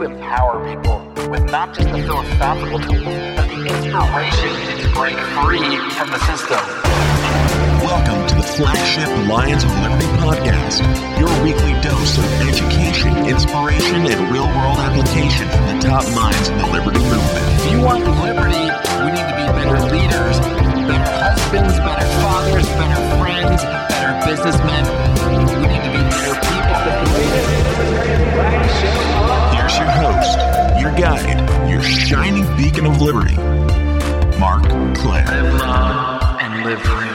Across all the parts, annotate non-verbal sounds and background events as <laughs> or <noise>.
to empower people with not just the philosophical tools, but the inspiration to break free from the system. Welcome to the flagship Lions of Liberty podcast, your weekly dose of education, inspiration, and real world application from the top minds in the liberty movement. If you want liberty, we need to be better leaders, better husbands, better fathers, better friends, better businessmen. Host, your guide, your shining beacon of liberty, Marc Clair. Live long and live free.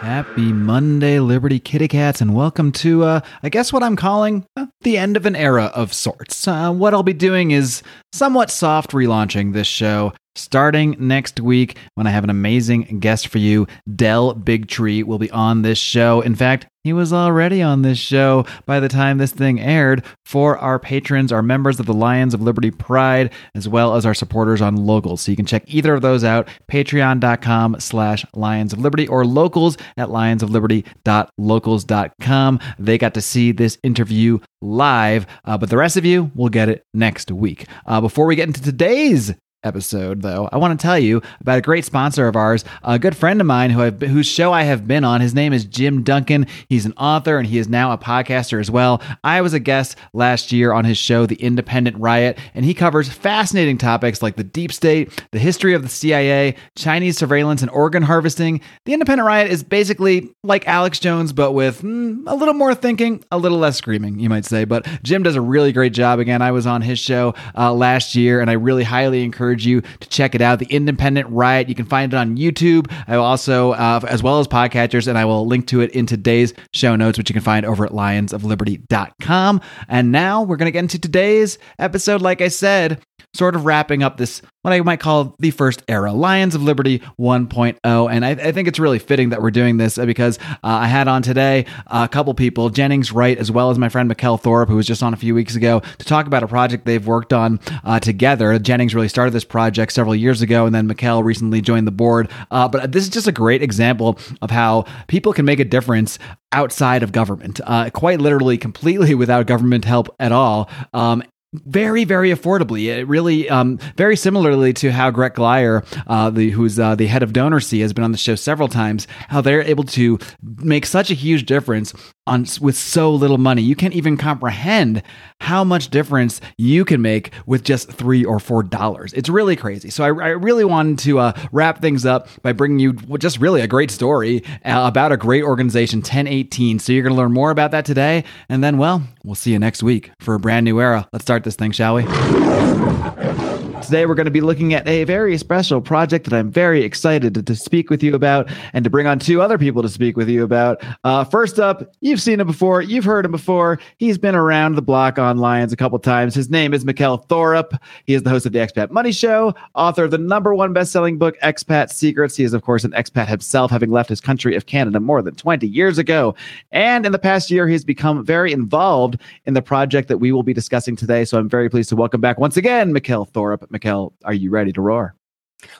Happy Monday, Liberty Kitty Cats, and welcome to, uh, I guess, what I'm calling uh, the end of an era of sorts. Uh, what I'll be doing is somewhat soft relaunching this show. Starting next week, when I have an amazing guest for you, Del Bigtree will be on this show. In fact, he was already on this show by the time this thing aired for our patrons, our members of the Lions of Liberty Pride, as well as our supporters on locals. So you can check either of those out, patreon.com slash Lions of Liberty or locals at lionsofliberty.locals.com. They got to see this interview live, uh, but the rest of you will get it next week. Uh, before we get into today's episode though i want to tell you about a great sponsor of ours a good friend of mine who I've, whose show i have been on. His name is jim duncan. He's an author and he is now a podcaster as well. I was a guest last year on his show the independent riot and he covers fascinating topics like the deep state the history of the cia chinese surveillance and organ harvesting. The independent riot is basically like alex jones but with mm, a little more thinking a little less screaming you might say. But jim does a really great job. Again i was on his show uh, last year and i really highly encourage you to check it out. The Independent Riot. You can find it on YouTube. I will also, uh, as well as podcatchers, and I will link to it in today's show notes, which you can find over at lionsofliberty.com. And now we're going to get into today's episode. Like I said, sort of wrapping up this what I might call the first era, Lions of Liberty 1.0. And I, I think it's really fitting that we're doing this because uh, I had on today a couple people, Jennings Wright, as well as my friend Mikkel Thorup, who was just on a few weeks ago, to talk about a project they've worked on uh, together. Jennings really started this project several years ago, and then Mikkel recently joined the board. Uh, but this is just a great example of how people can make a difference outside of government, uh, quite literally, completely without government help at all. Um, very very affordably. It really um, very similarly to how gret glyer uh, the, who's uh, the head of DonorSee has been on the show several times how they're able to make such a huge difference on with so little money. You can't even comprehend how much difference you can make with just three or four dollars. It's really crazy. So i, I really wanted to uh, wrap things up by bringing you just really a great story uh, about a great organization 1018 so you're going to learn more about that today. And then well we'll see you next week for a brand new era. Let's start this thing, shall we? Today, we're going to be looking at a very special project that I'm very excited to, to, speak with you about and to bring on two other people to speak with you about. Uh, first up, you've seen him before, you've heard him before. He's been around the block on Lions a couple times. His name is Mikkel Thorup. He is the host of the Expat Money Show, author of the number one best-selling book, Expat Secrets. He is, of course, an expat himself, having left his country of Canada more than 20 years ago. And in the past year, he's become very involved in the project that we will be discussing today. So I'm very pleased to welcome back once again, Mikkel Thorup. Mikkel, are you ready to roar?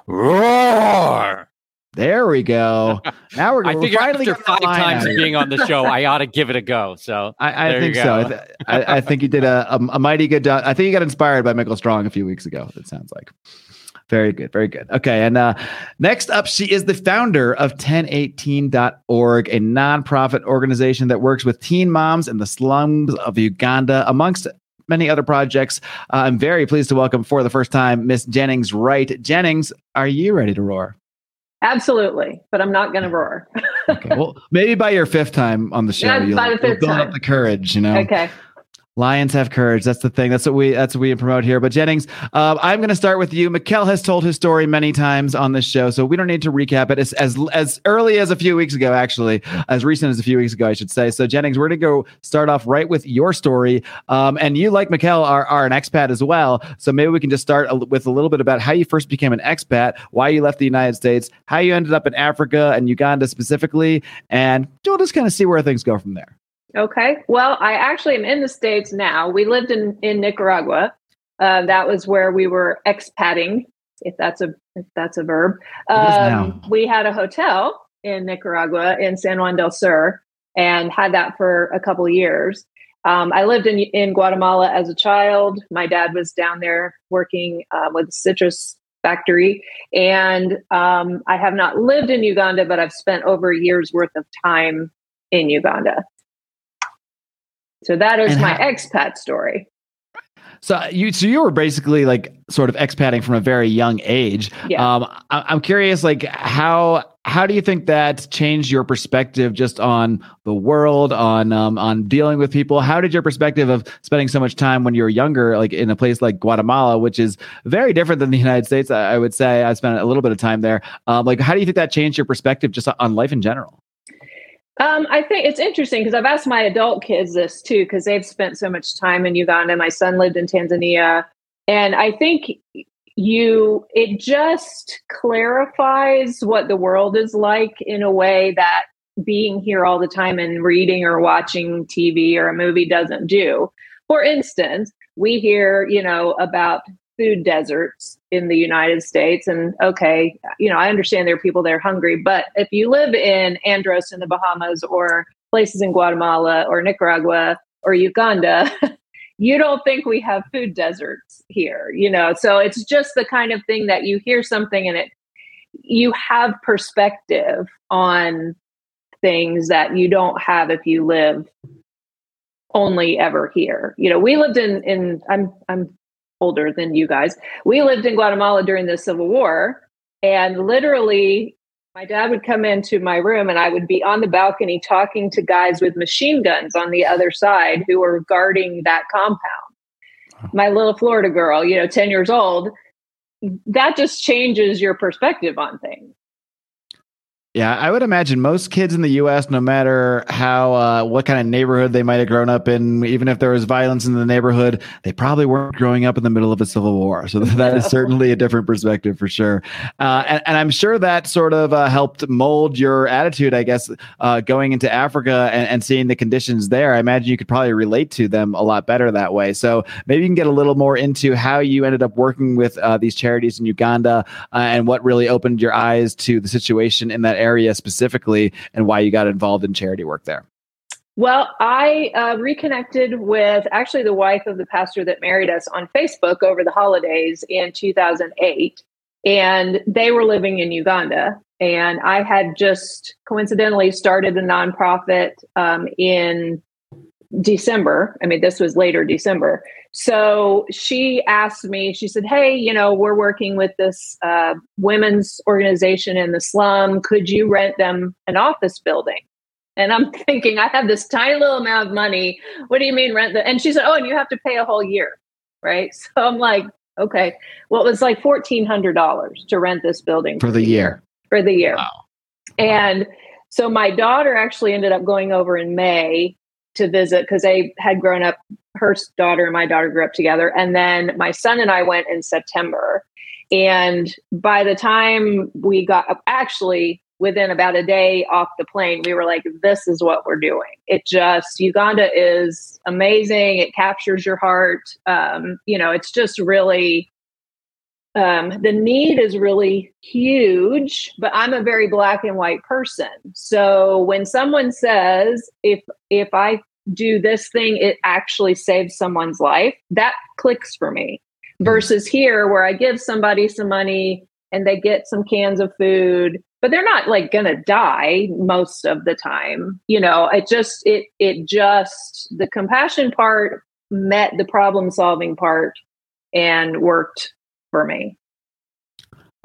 Roar! There we go. <laughs> Now we're, I we're figure finally after five times of being on the show, I ought to give it a go. So <laughs> I, I think so. I, th- I, I, think you did a, a, a mighty good. I think you got inspired by Michael Strong a few weeks ago. It sounds like. Very good. Very good. Okay. And uh, next up, she is the founder of 1018.org, a nonprofit organization that works with teen moms in the slums of Uganda, amongst many other projects. Uh, I'm very pleased to welcome for the first time Miss Jennings Wright. Jennings, are you ready to roar? Absolutely, but I'm not going to roar. okay. Well, maybe by your fifth time on the <laughs> show, Yeah, you'll, by the fifth you'll build time. up the courage. You know. Okay. Lions have courage. That's the thing. That's what we. That's what we promote here. But Jennings, uh, I'm going to start with you. Mikkel has told his story many times on this show, so we don't need to recap it. As as early as a few weeks ago, actually, as recent as a few weeks ago, I should say. So Jennings, we're going to go start off right with your story. Um, and you, like Mikkel, are are an expat as well. So maybe we can just start a, with a little bit about how you first became an expat, why you left the United States, how you ended up in Africa and Uganda specifically, and we'll just kind of see where things go from there. Okay. Well, I actually am in the States now. We lived in, in Nicaragua. Uh, that was where we were expatting, if that's a if that's a verb. It is now. Um, we had a hotel in Nicaragua in San Juan del Sur and had that for a couple of years. Um, I lived in in Guatemala as a child. My dad was down there working uh, with a citrus factory, and um, I have not lived in Uganda, but I've spent over a year's worth of time in Uganda. So that is And my how- expat story. So you, so you were basically like sort of expatting from a very young age. Yeah. Um, I, I'm curious, like how how do you think that changed your perspective just on the world, on um, on dealing with people? How did your perspective of spending so much time when you were younger, like in a place like Guatemala, which is very different than the United States? I, I would say I spent a little bit of time there. Um, like, how do you think that changed your perspective just on life in general? Um, I think it's interesting because I've asked my adult kids this too because they've spent so much time in Uganda. My son lived in Tanzania, and I think you it just clarifies what the world is like in a way that being here all the time and reading or watching TV or a movie doesn't do. For instance, we hear, you know, about food deserts in the United States. And okay, you know, I understand there are people there hungry, but if you live in Andros in the Bahamas or places in Guatemala or Nicaragua or Uganda, <laughs> you don't think we have food deserts here, you know. So it's just the kind of thing that you hear something and it you have perspective on things that you don't have if you live only ever here. You know, we lived in in I'm I'm older than you guys. We lived in Guatemala during the Civil War and literally my dad would come into my room and I would be on the balcony talking to guys with machine guns on the other side who were guarding that compound. My little Florida girl, you know, 10 years old, that just changes your perspective on things. Yeah, I would imagine most kids in the U.S., no matter how uh, what kind of neighborhood they might have grown up in, even if there was violence in the neighborhood, they probably weren't growing up in the middle of a civil war. So <laughs> that is certainly a different perspective for sure. Uh, and, and I'm sure that sort of uh, helped mold your attitude, I guess, uh, going into Africa and, and seeing the conditions there. I imagine you could probably relate to them a lot better that way. So maybe you can get a little more into how you ended up working with uh, these charities in Uganda uh, and what really opened your eyes to the situation in that area specifically and why you got involved in charity work there. Well, I uh, reconnected with actually the wife of the pastor that married us on Facebook over the holidays in 2008. And they were living in Uganda. And I had just coincidentally started a nonprofit um, in December. I mean, this was later December. So she asked me, she said, Hey, you know, we're working with this uh, women's organization in the slum. Could you rent them an office building? And I'm <laughs> thinking, I have this tiny little amount of money. What do you mean rent the? And she said, Oh, and you have to pay a whole year. Right. <laughs> So I'm like, Okay. Well, it was like $1,400 to rent this building For the year. For the year. Wow. And so my daughter actually ended up going over in May to visit because they had grown up. Her daughter and my daughter grew up together. And then my son and I went in September. And by the time we got actually within about a day off the plane, we were like, this is what we're doing. It just, Uganda is amazing. It captures your heart. Um, you know, it's just really, um, the need is really huge, but I'm a very black and white person. So when someone says, if, if I do this thing, it actually saves someone's life, that clicks for me. Versus here, where I give somebody some money and they get some cans of food but they're not like gonna die most of the time you know it just it it just the compassion part met the problem solving part and worked for me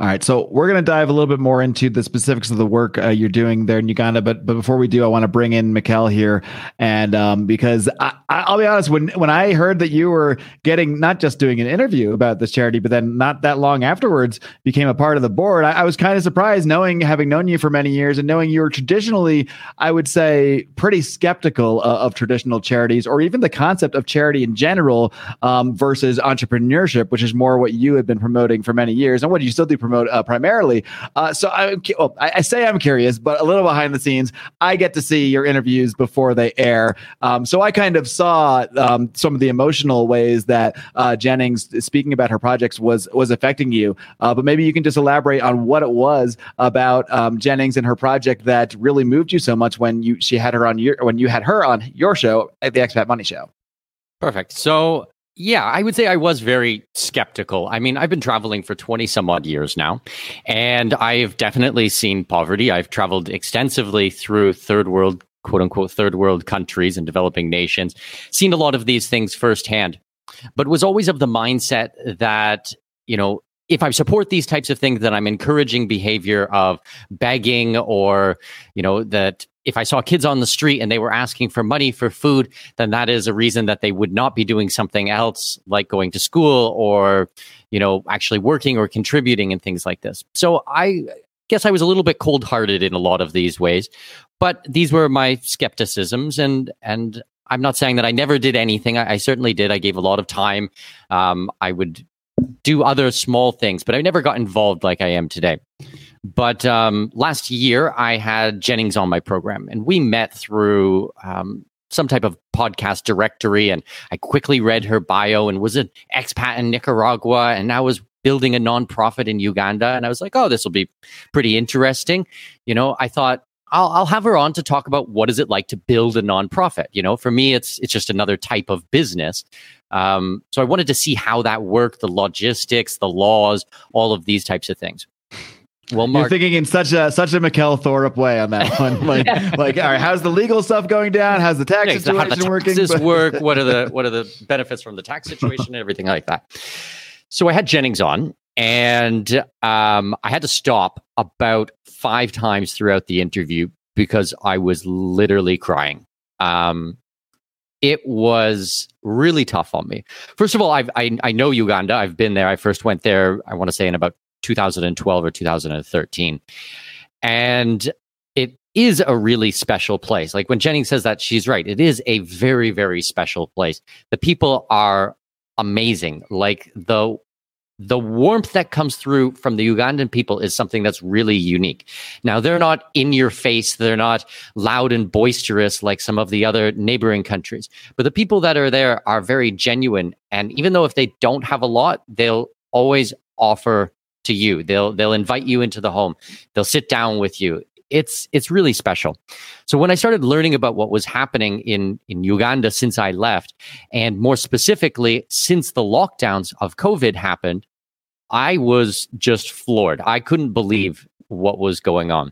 All right, so we're going to dive a little bit more into the specifics of the work uh, you're doing there in Uganda, but but before we do, I want to bring in Mikkel here, and um, because I, I'll be honest, when when I heard that you were getting not just doing an interview about this charity, but then not that long afterwards became a part of the board, I, I was kind of surprised, knowing having known you for many years and knowing you were traditionally, I would say, pretty skeptical uh, of traditional charities or even the concept of charity in general um, versus entrepreneurship, which is more what you had been promoting for many years. And what you still do promote uh, primarily. Uh, so I, well, I, I, say I'm curious, but a little behind the scenes, I get to see your interviews before they air. Um, so I kind of saw um, some of the emotional ways that uh, Jennings speaking about her projects was was affecting you. Uh, but maybe you can just elaborate on what it was about um, Jennings and her project that really moved you so much when you she had her on your when you had her on your show at the Expat Money Show. Perfect. So yeah, I would say I was very skeptical. I mean, I've been traveling for 20 some odd years now, and I've definitely seen poverty. I've traveled extensively through third world, quote unquote, third world countries and developing nations, seen a lot of these things firsthand, but was always of the mindset that, you know, if I support these types of things, then I'm encouraging behavior of begging or, you know, that if I saw kids on the street and they were asking for money for food, then that is a reason that they would not be doing something else like going to school or, you know, actually working or contributing and things like this. So I guess I was a little bit cold hearted in a lot of these ways, but these were my skepticisms and, and I'm not saying that I never did anything. I, I certainly did. I gave a lot of time. Um, I would do other small things, but I never got involved like I am today. But um, last year, I had Jennings on my program, and we met through um, some type of podcast directory. And I quickly read her bio and was an expat in Nicaragua, and I was building a nonprofit in Uganda. And I was like, oh, this will be pretty interesting. You know, I thought I'll, I'll have her on to talk about what is it like to build a nonprofit. You know, for me, it's it's just another type of business. Um, so I wanted to see how that worked, the logistics, the laws, all of these types of things. Well, Mark, you're thinking in such a such a Mikkel Thorup way on that one. <laughs> Like, like, all right, how's the legal stuff going down? How's the tax yeah, situation how the working? Taxes work. <laughs> What are the what are the benefits from the tax situation and everything like that? So I had Jennings on, and um, I had to stop about five times throughout the interview because I was literally crying. Um, it was really tough on me. First of all, I've, I I know Uganda. I've been there. I first went there. I want to say in about 2012 or 2013. And it is a really special place. Like when Jennings says that, she's right. It is a very, very special place. The people are amazing. Like the the warmth that comes through from the Ugandan people is something that's really unique. Now, they're not in your face, they're not loud and boisterous like some of the other neighboring countries, but the people that are there are very genuine. And even though if they don't have a lot, they'll always offer to you. They'll they'll invite you into the home. They'll sit down with you. It's it's really special. So when I started learning about what was happening in in Uganda since I left, and more specifically since the lockdowns of COVID happened, I was just floored. I couldn't believe what was going on.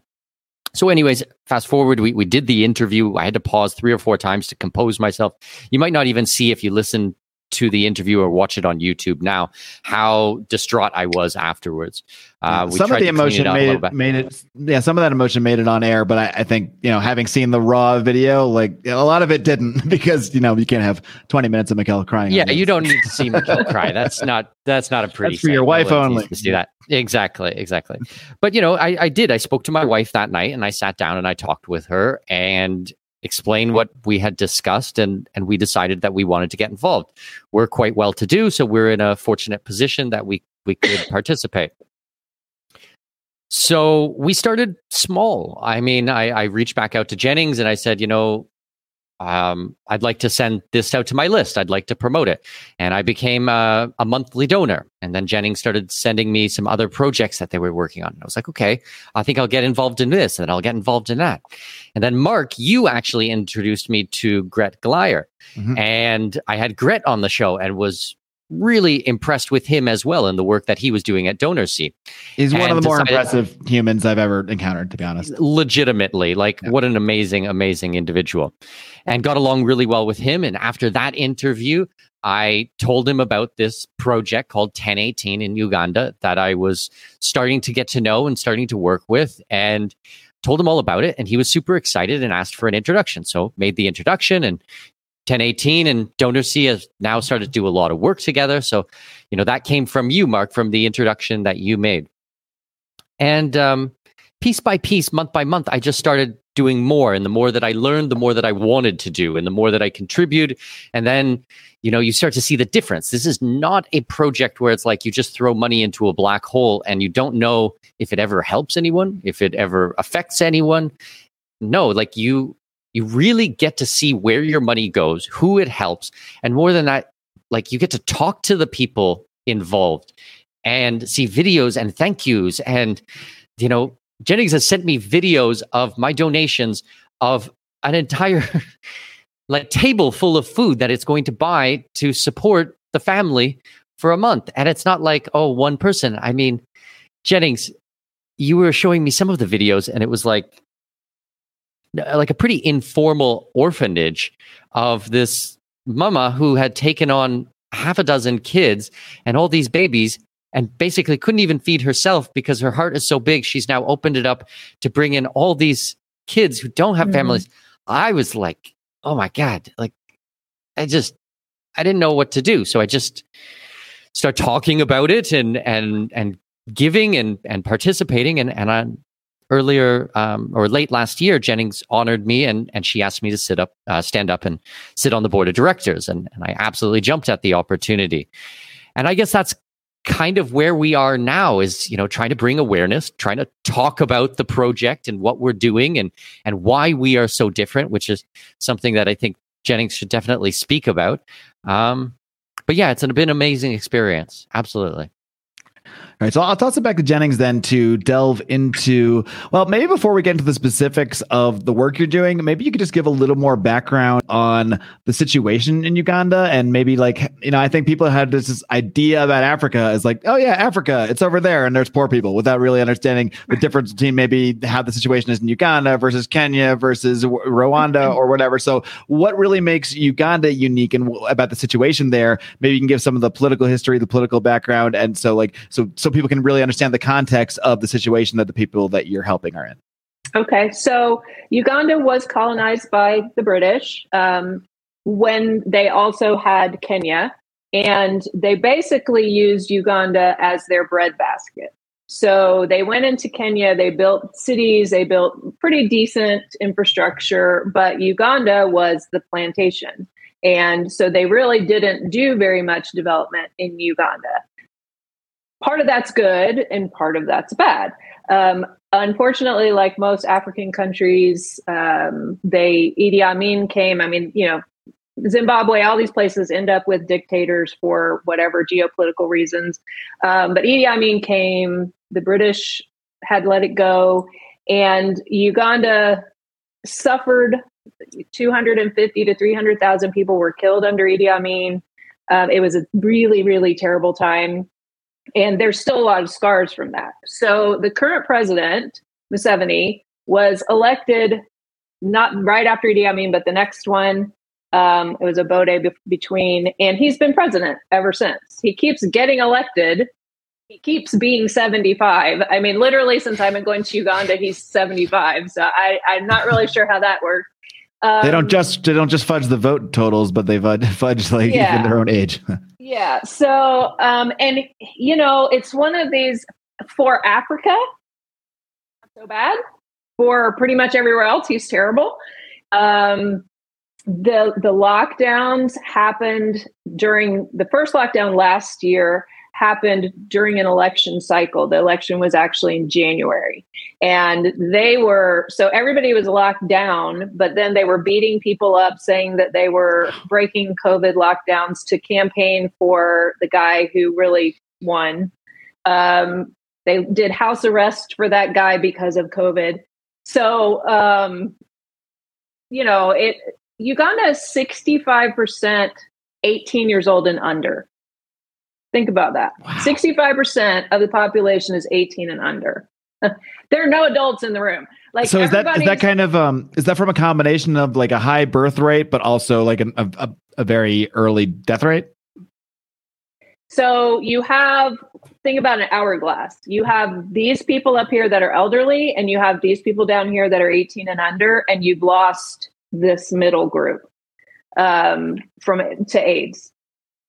So, anyways, fast forward, we, we did the interview. I had to pause three or four times to compose myself. You might not even see if you listen to the interview or watch it on YouTube now, how distraught I was afterwards. Uh, some of the emotion it made it, made it, yeah, some of that emotion made it on air, but I, I, think, you know, having seen the raw video, like a lot of it didn't <laughs> because, you know, you can't have 20 minutes of Mikkel crying. Yeah, you don't need to see Mikkel cry. That's <laughs> not, that's not a pretty That's for your wife only. To see that. Exactly, exactly. But, you know, I, I did. I spoke to my wife that night and I sat down and I talked with her and explain what we had discussed and and we decided that we wanted to get involved. We're quite well to do so we're in a fortunate position that we we could participate. So we started small. I mean I, I reached back out to jennings and i said you know um, I'd like to send this out to my list. I'd like to promote it. And I became a, a, monthly donor. And then Jennings started sending me some other projects that they were working on. And I was like, okay, I think I'll get involved in this and I'll get involved in that. And then Mark, you actually introduced me to Gret Glyer. Mm-hmm. And I had Gret on the show and was really impressed with him as well in the work that he was doing at DonorSee. He's one of the more impressive humans I've ever encountered, to be honest. Legitimately, like yeah. what an amazing, amazing individual, and got along really well with him. And after that interview, I told him about this project called 1018 in Uganda that I was starting to get to know and starting to work with, and told him all about it and he was super excited and asked for an introduction so made the introduction and 1018 and DonorSee has now started to do a lot of work together. So, you know, that came from you, Mark, from the introduction that you made. And um, piece by piece, month by month, I just started doing more. And the more that I learned, the more that I wanted to do, and the more that I contribute. And then, you know, you start to see the difference. This is not a project where it's like you just throw money into a black hole and you don't know if it ever helps anyone, if it ever affects anyone. No, like you, you really get to see where your money goes, who it helps. And more than that, like you get to talk to the people involved and see videos and thank yous and you know Jennings has sent me videos of my donations of an entire <laughs> like table full of food that it's going to buy to support the family for a month. And it's not like, oh, one person. I mean, Jennings, you were showing me some of the videos and it was like like a pretty informal orphanage of this mama who had taken on half a dozen kids and all these babies and basically couldn't even feed herself because her heart is so big. She's now opened it up to bring in all these kids who don't have mm-hmm. families. I was like, oh my God. Like, I just, I didn't know what to do. So I just start talking about it and, and, and giving and, and participating. And, and on earlier um, or late last year, Jennings honored me and, and she asked me to sit up, uh, stand up and sit on the board of directors. And, and I absolutely jumped at the opportunity. And I guess that's kind of where we are now is you know trying to bring awareness trying to talk about the project and what we're doing and and why we are so different which is something that i think jennings should definitely speak about um but yeah it's been an amazing experience absolutely all right, so I'll toss it back to Jennings then to delve into. Well, maybe before we get into the specifics of the work you're doing, maybe you could just give a little more background on the situation in Uganda and maybe like you know, I think people had this, this idea about Africa is like, oh yeah, Africa, it's over there, and there's poor people, without really understanding the difference between maybe how the situation is in Uganda versus Kenya versus Rwanda mm-hmm. or whatever. So, what really makes Uganda unique and about the situation there? Maybe you can give some of the political history, the political background, and so like so so people can really understand the context of the situation that the people that you're helping are in. Okay, so Uganda was colonized by the British um, when they also had Kenya, and they basically used Uganda as their breadbasket. So they went into Kenya, they built cities, they built pretty decent infrastructure, but Uganda was the plantation. And so they really didn't do very much development in Uganda part of that's good and part of that's bad. Um, unfortunately, like most African countries, um, they Idi Amin came. I mean, you know, Zimbabwe, all these places end up with dictators for whatever geopolitical reasons. Um, but Idi Amin came. The British had let it go, and Uganda suffered. 250 to 300,000 people were killed under Idi Amin. Um, it was a really, really terrible time. And there's still a lot of scars from that. So the current president, Museveni, was elected not right after Idi Amin, but the next one. Um, it was Obote be- between, and he's been president ever since. He keeps getting elected. He keeps being 75. I mean, literally, since I've been going to Uganda, he's 75. So I, I'm not really sure how that works. Um, they don't um, just they don't just fudge the vote totals, but they fudge, <laughs> fudge like yeah. even their own age. <laughs> yeah. So, um, and you know, it's one of these for Africa, not so bad. For pretty much everywhere else, he's terrible. Um, the the lockdowns happened during the first lockdown last year happened during an election cycle. The election was actually in January. And they were, so everybody was locked down, but then they were beating people up saying that they were breaking COVID lockdowns to campaign for the guy who really won. Um, they did house arrest for that guy because of COVID. So, um, you know, it Uganda is 65% 18 years old and under. Think about that. Wow. 65% of the population is 18 and under. <laughs> there are no adults in the room. Like so is that is that kind of um is that from a combination of like a high birth rate but also like an, a a very early death rate? So you have think about an hourglass. You have these people up here that are elderly and you have these people down here that are 18 and under and you've lost this middle group um from to AIDS.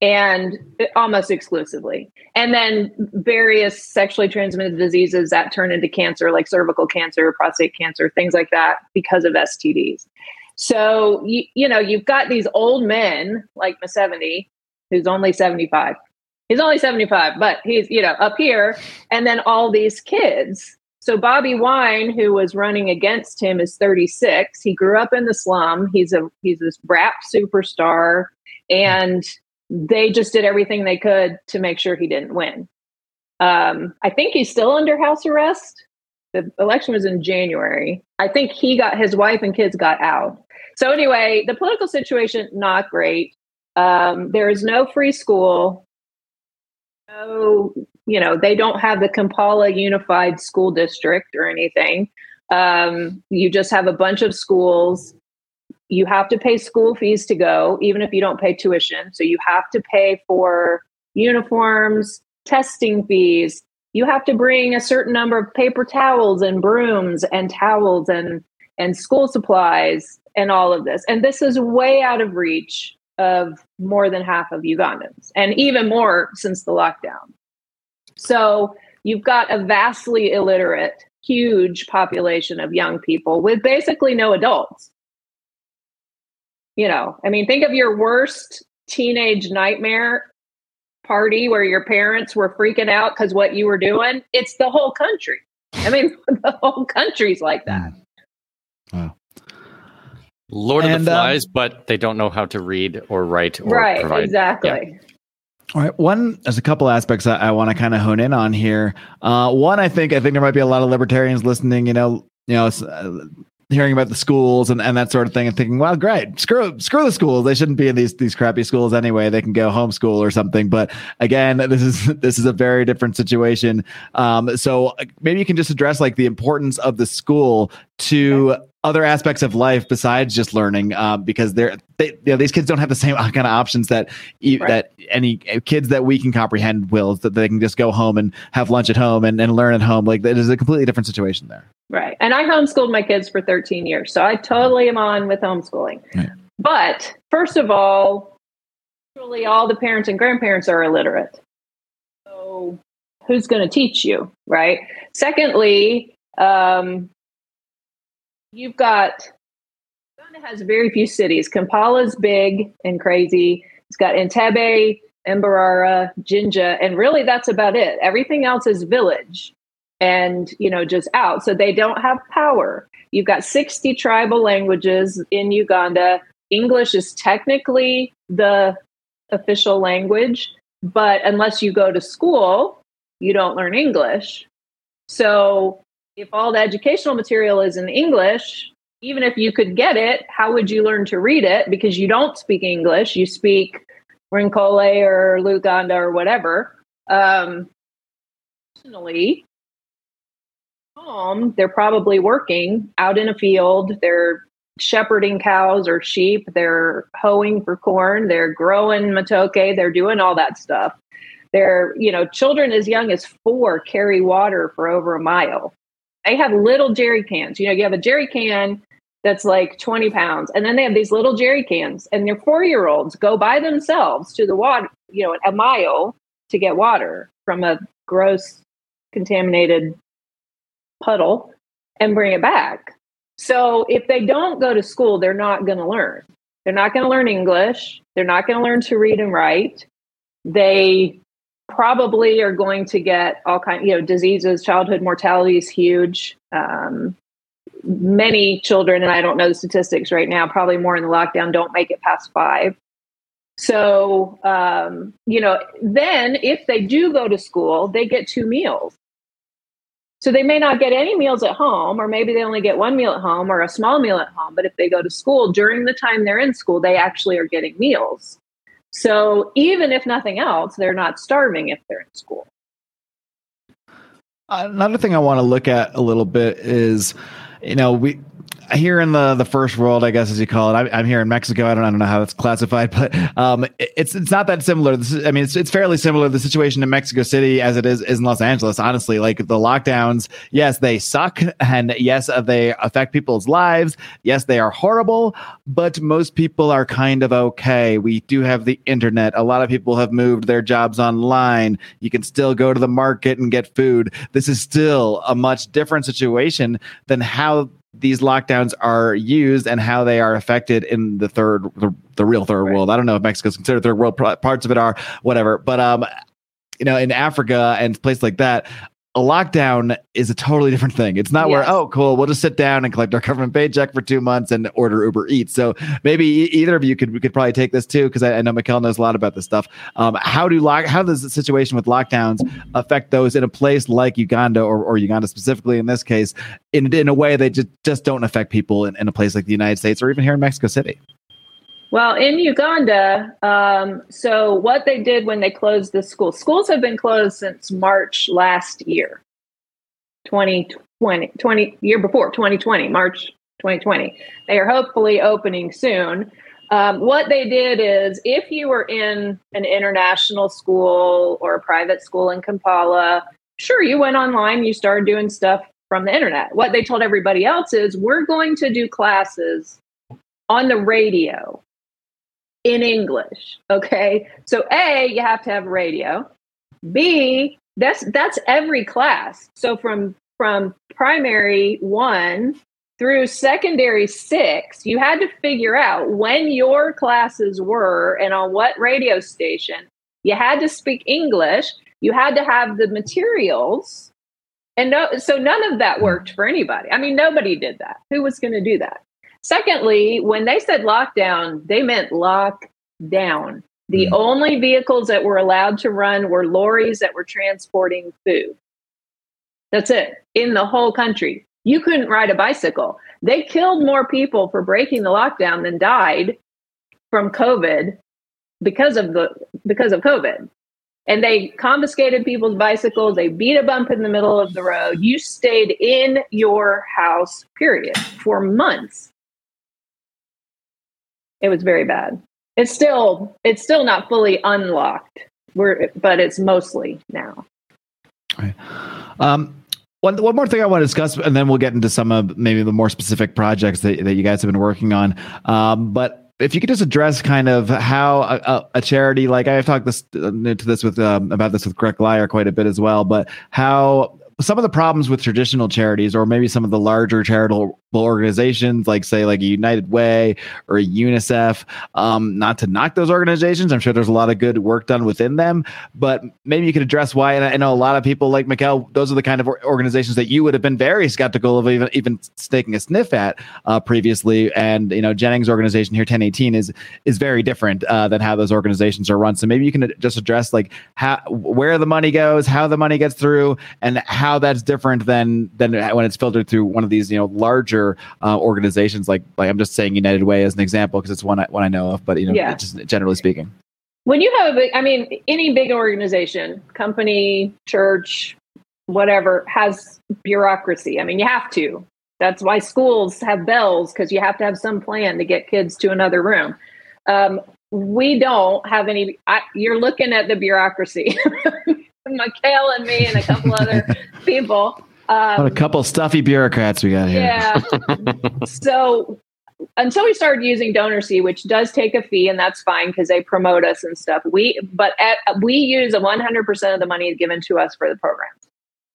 And almost exclusively. And then various sexually transmitted diseases that turn into cancer, like cervical cancer, prostate cancer, things like that, because of STDs. So, you, you know, you've got these old men like Museveni, who's only 75. He's only 75, but he's, you know, up here. And then all these kids. So, Bobby Wine, who was running against him, is 36. He grew up in the slum. He's a he's this rap superstar. And they just did everything they could to make sure he didn't win. Um, I think he's still under house arrest. The election was in January. I think he got his wife and kids got out. So anyway, the political situation not great. Um, there is no free school. No, you know they don't have the Kampala Unified School District or anything. Um, you just have a bunch of schools you have to pay school fees to go, even if you don't pay tuition. So you have to pay for uniforms, testing fees. You have to bring a certain number of paper towels and brooms and towels and and school supplies and all of this. And this is way out of reach of more than half of Ugandans, and even more since the lockdown. So you've got a vastly illiterate, huge population of young people with basically no adults you know, I mean, think of your worst teenage nightmare party where your parents were freaking out because what you were doing. It's the whole country. I mean, <laughs> the whole country's like that. Hmm. Wow. Lord and, of the um, Flies, um, but they don't know how to read or write or right, provide. exactly. Yeah. All right. One, there's a couple aspects I, I want to kind of hone in on here. Uh, one, I think, I think there might be a lot of libertarians listening. You know, you know, uh, hearing about the schools and, and that sort of thing and thinking, well, great, screw screw the schools. They shouldn't be in these these crappy schools anyway. They can go homeschool or something. But again, this is <laughs> this is a very different situation. Um, so uh, maybe you can just address like the importance of the school to other aspects of life besides just learning uh, because they're they, you know, these kids don't have the same <laughs> kind of options that right. that any kids that we can comprehend will that they can just go home and have lunch at home and, and learn at home. Like that is a completely different situation there. Right. And i homeschooled my kids for 13 years so i totally am on with homeschooling. Right. but first of all really all the parents and grandparents are illiterate. So who's going to teach you right? Secondly um, you've got Uganda has very few cities. Kampala's big and crazy. It's got Entebbe, Mbarara, Jinja, and really that's about it. Everything else is village and you know just out. So they don't have power. You've got 60 tribal languages in Uganda. English is technically the official language, but unless you go to school, you don't learn English. So if all the educational material is in English, even if you could get it, how would you learn to read it? Because you don't speak English, you speak Rinkole or Luganda or whatever. Um, personally, home, they're probably working out in a field. They're shepherding cows or sheep. They're hoeing for corn. They're growing matoke. They're doing all that stuff. They're, you know, children as young as four carry water for over a mile they have little jerry cans. You know, you have a jerry can that's like 20 pounds, and then they have these little jerry cans, and their four year olds go by themselves to the water, you know, a mile to get water from a gross contaminated puddle and bring it back. So if they don't go to school, they're not going to learn. They're not going to learn English. They're not going to learn to read and write. They probably are going to get all kind you know diseases childhood mortality is huge. Um, many children and i don't know the statistics right now probably more in the lockdown don't make it past five. So um, you know then if they do go to school they get two meals. So they may not get any meals at home or maybe they only get one meal at home or a small meal at home but if they go to school during the time they're in school they actually are getting meals so even if nothing else, they're not starving if they're in school. Another thing I want to look at a little bit is you know, we here in the the first world, I guess as you call it. I, am here in Mexico. I don't, I don't know how that's classified, <laughs> but um, it's it's not that similar. Is, I mean, it's it's fairly similar the situation in Mexico City as it is is in Los Angeles. Honestly, like the lockdowns, yes, they suck, and yes, they affect people's lives. Yes, they are horrible, but most people are kind of okay. We do have the internet. A lot of people have moved their jobs online. You can still go to the market and get food. This is still a much different situation than how these lockdowns are used and how they are affected in the third the, the real third right. world i don't know if mexico's considered third world parts of it are whatever but um you know in africa and places like that a lockdown is a totally different thing. It's not where, oh, cool, we'll just sit down and collect our government paycheck for two months and order Uber Eats. So maybe either of you could we could probably take this too, because I, I, know Mikkel knows a lot about this stuff. Um, how do lock how does the situation with lockdowns affect those in a place like Uganda or, or Uganda specifically in this case, in in a way they just, just don't affect people in, in a place like the United States or even here in Mexico City? Well, in Uganda, um, so what they did when they closed the schools, schools have been closed since March last year, 2020, 20, year before, 2020, March 2020. They are hopefully opening soon. Um, what they did is if you were in an international school or a private school in Kampala, sure, you went online, you started doing stuff from the internet. What they told everybody else is we're going to do classes on the radio in English. Okay. So A, you have to have radio. B, that's that's every class. So from from primary one through secondary six, you had to figure out when your classes were and on what radio station. You had to speak English. You had to have the materials. And no, so none of that worked for anybody. I mean, nobody did that. Who was going to do that? Secondly, when they said lockdown, they meant lockdown. The mm. only vehicles that were allowed to run were lorries that were transporting food. That's it in the whole country. You couldn't ride a bicycle. They killed more people for breaking the lockdown than died from COVID because of the because of COVID. And they confiscated people's bicycles. They beat a bump in the middle of the road. You stayed in your house, period, for months it was very bad. It's still it's still not fully unlocked. We're but it's mostly now. Um, one, one more thing I want to discuss, and then we'll get into some of maybe the more specific projects that, that you guys have been working on. Um, but if you could just address kind of how a, a charity like I've talked this uh, to this with um, about this with Gret Glyer quite a bit as well, but how some of the problems with traditional charities or maybe some of the larger charitable organizations like say like a united way or a unicef um, not to knock those organizations i'm sure there's a lot of good work done within them but maybe you could address why and i know a lot of people like Mikkel, those are the kind of organizations that you would have been very skeptical of even even taking a sniff at uh, previously and you know jennings organization here 1018 is is very different uh, than how those organizations are run. So maybe you can just address like how where the money goes how the money gets through and how that's different than than when it's filtered through one of these you know larger larger uh, organizations like like I'm just saying United Way as an example because it's one I, one I know of, but you know, yeah. just generally speaking. When you have a big, I mean, any big organization, company, church, whatever, has bureaucracy. I mean, you have to. That's why schools have bells because you have to have some plan to get kids to another room. Um, we don't have any. I, you're looking at the bureaucracy. <laughs> Mikkel and me and a couple other <laughs> people um, a couple stuffy bureaucrats we got here. Yeah. <laughs> so until we started using DonorSee, which does take a fee, and that's fine because they promote us and stuff. We but at, we use a 100% of the money given to us for the program.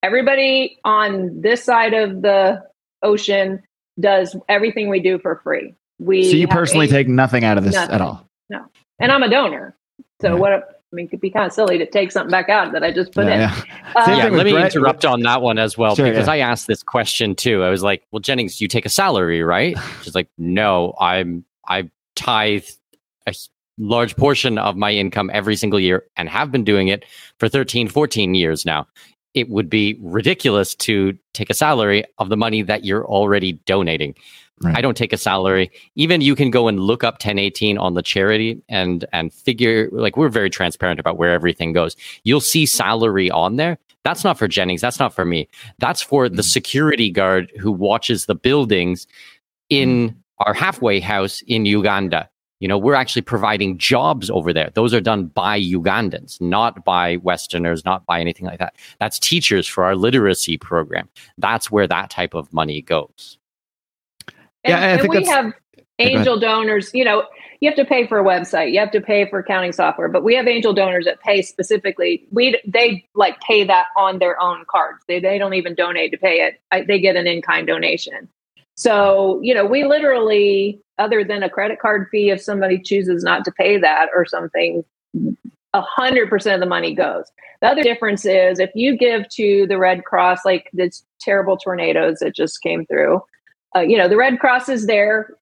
Everybody on this side of the ocean does everything we do for free. We so you personally take nothing out of this nothing. at all. No, and I'm a donor. So yeah. what? I mean, it could be kind of silly to take something back out that I just put yeah, in. Yeah, uh, yeah let me Brett. interrupt on that one as well sure, because yeah. I asked this question too. I was like, "Well, Jennings, you take a salary, right?" <laughs> She's like, "No, I'm I tithe a large portion of my income every single year and have been doing it for 13, 14 years now. It would be ridiculous to take a salary of the money that you're already donating." Right. I don't take a salary. Even you can go and look up 1018 on the charity and and figure like we're very transparent about where everything goes. You'll see salary on there, That's not for Jennings. That's not for me. That's for the mm. security guard who watches the buildings in mm. our halfway house in Uganda. You know, we're actually providing jobs over there. Those are done by Ugandans, not by Westerners, not by anything like that. That's teachers for our literacy program. That's where that type of money goes. And, Yeah, and we have angel donors. You know, you have to pay for a website, you have to pay for accounting software, but we have angel donors that pay specifically. We they like pay that on their own cards. They they don't even donate to pay it. I, they get an in kind donation. So you know, we literally, other than a credit card fee, if somebody chooses not to pay that or something, a hundred percent of the money goes. The other difference is if you give to the Red Cross, like this terrible tornadoes that just came through, uh, you know, the Red Cross is there,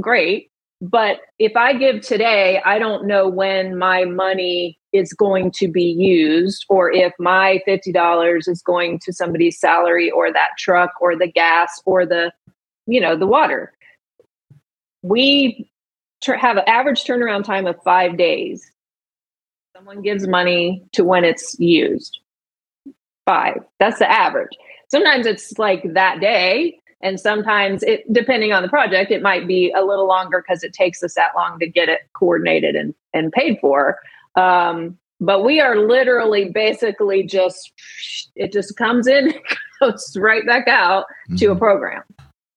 great. But if I give today, I don't know when my money is going to be used or if my $50 is going to somebody's salary or that truck or the gas or the, you know, the water. We tr- have an average turnaround time of five days. Someone gives money to when it's used. Five. That's the average. Sometimes it's like that day, and sometimes it depending on the project it might be a little longer because it takes us that long to get it coordinated and, and paid for. Um, but we are literally basically just it just comes in <laughs> goes right back out to a program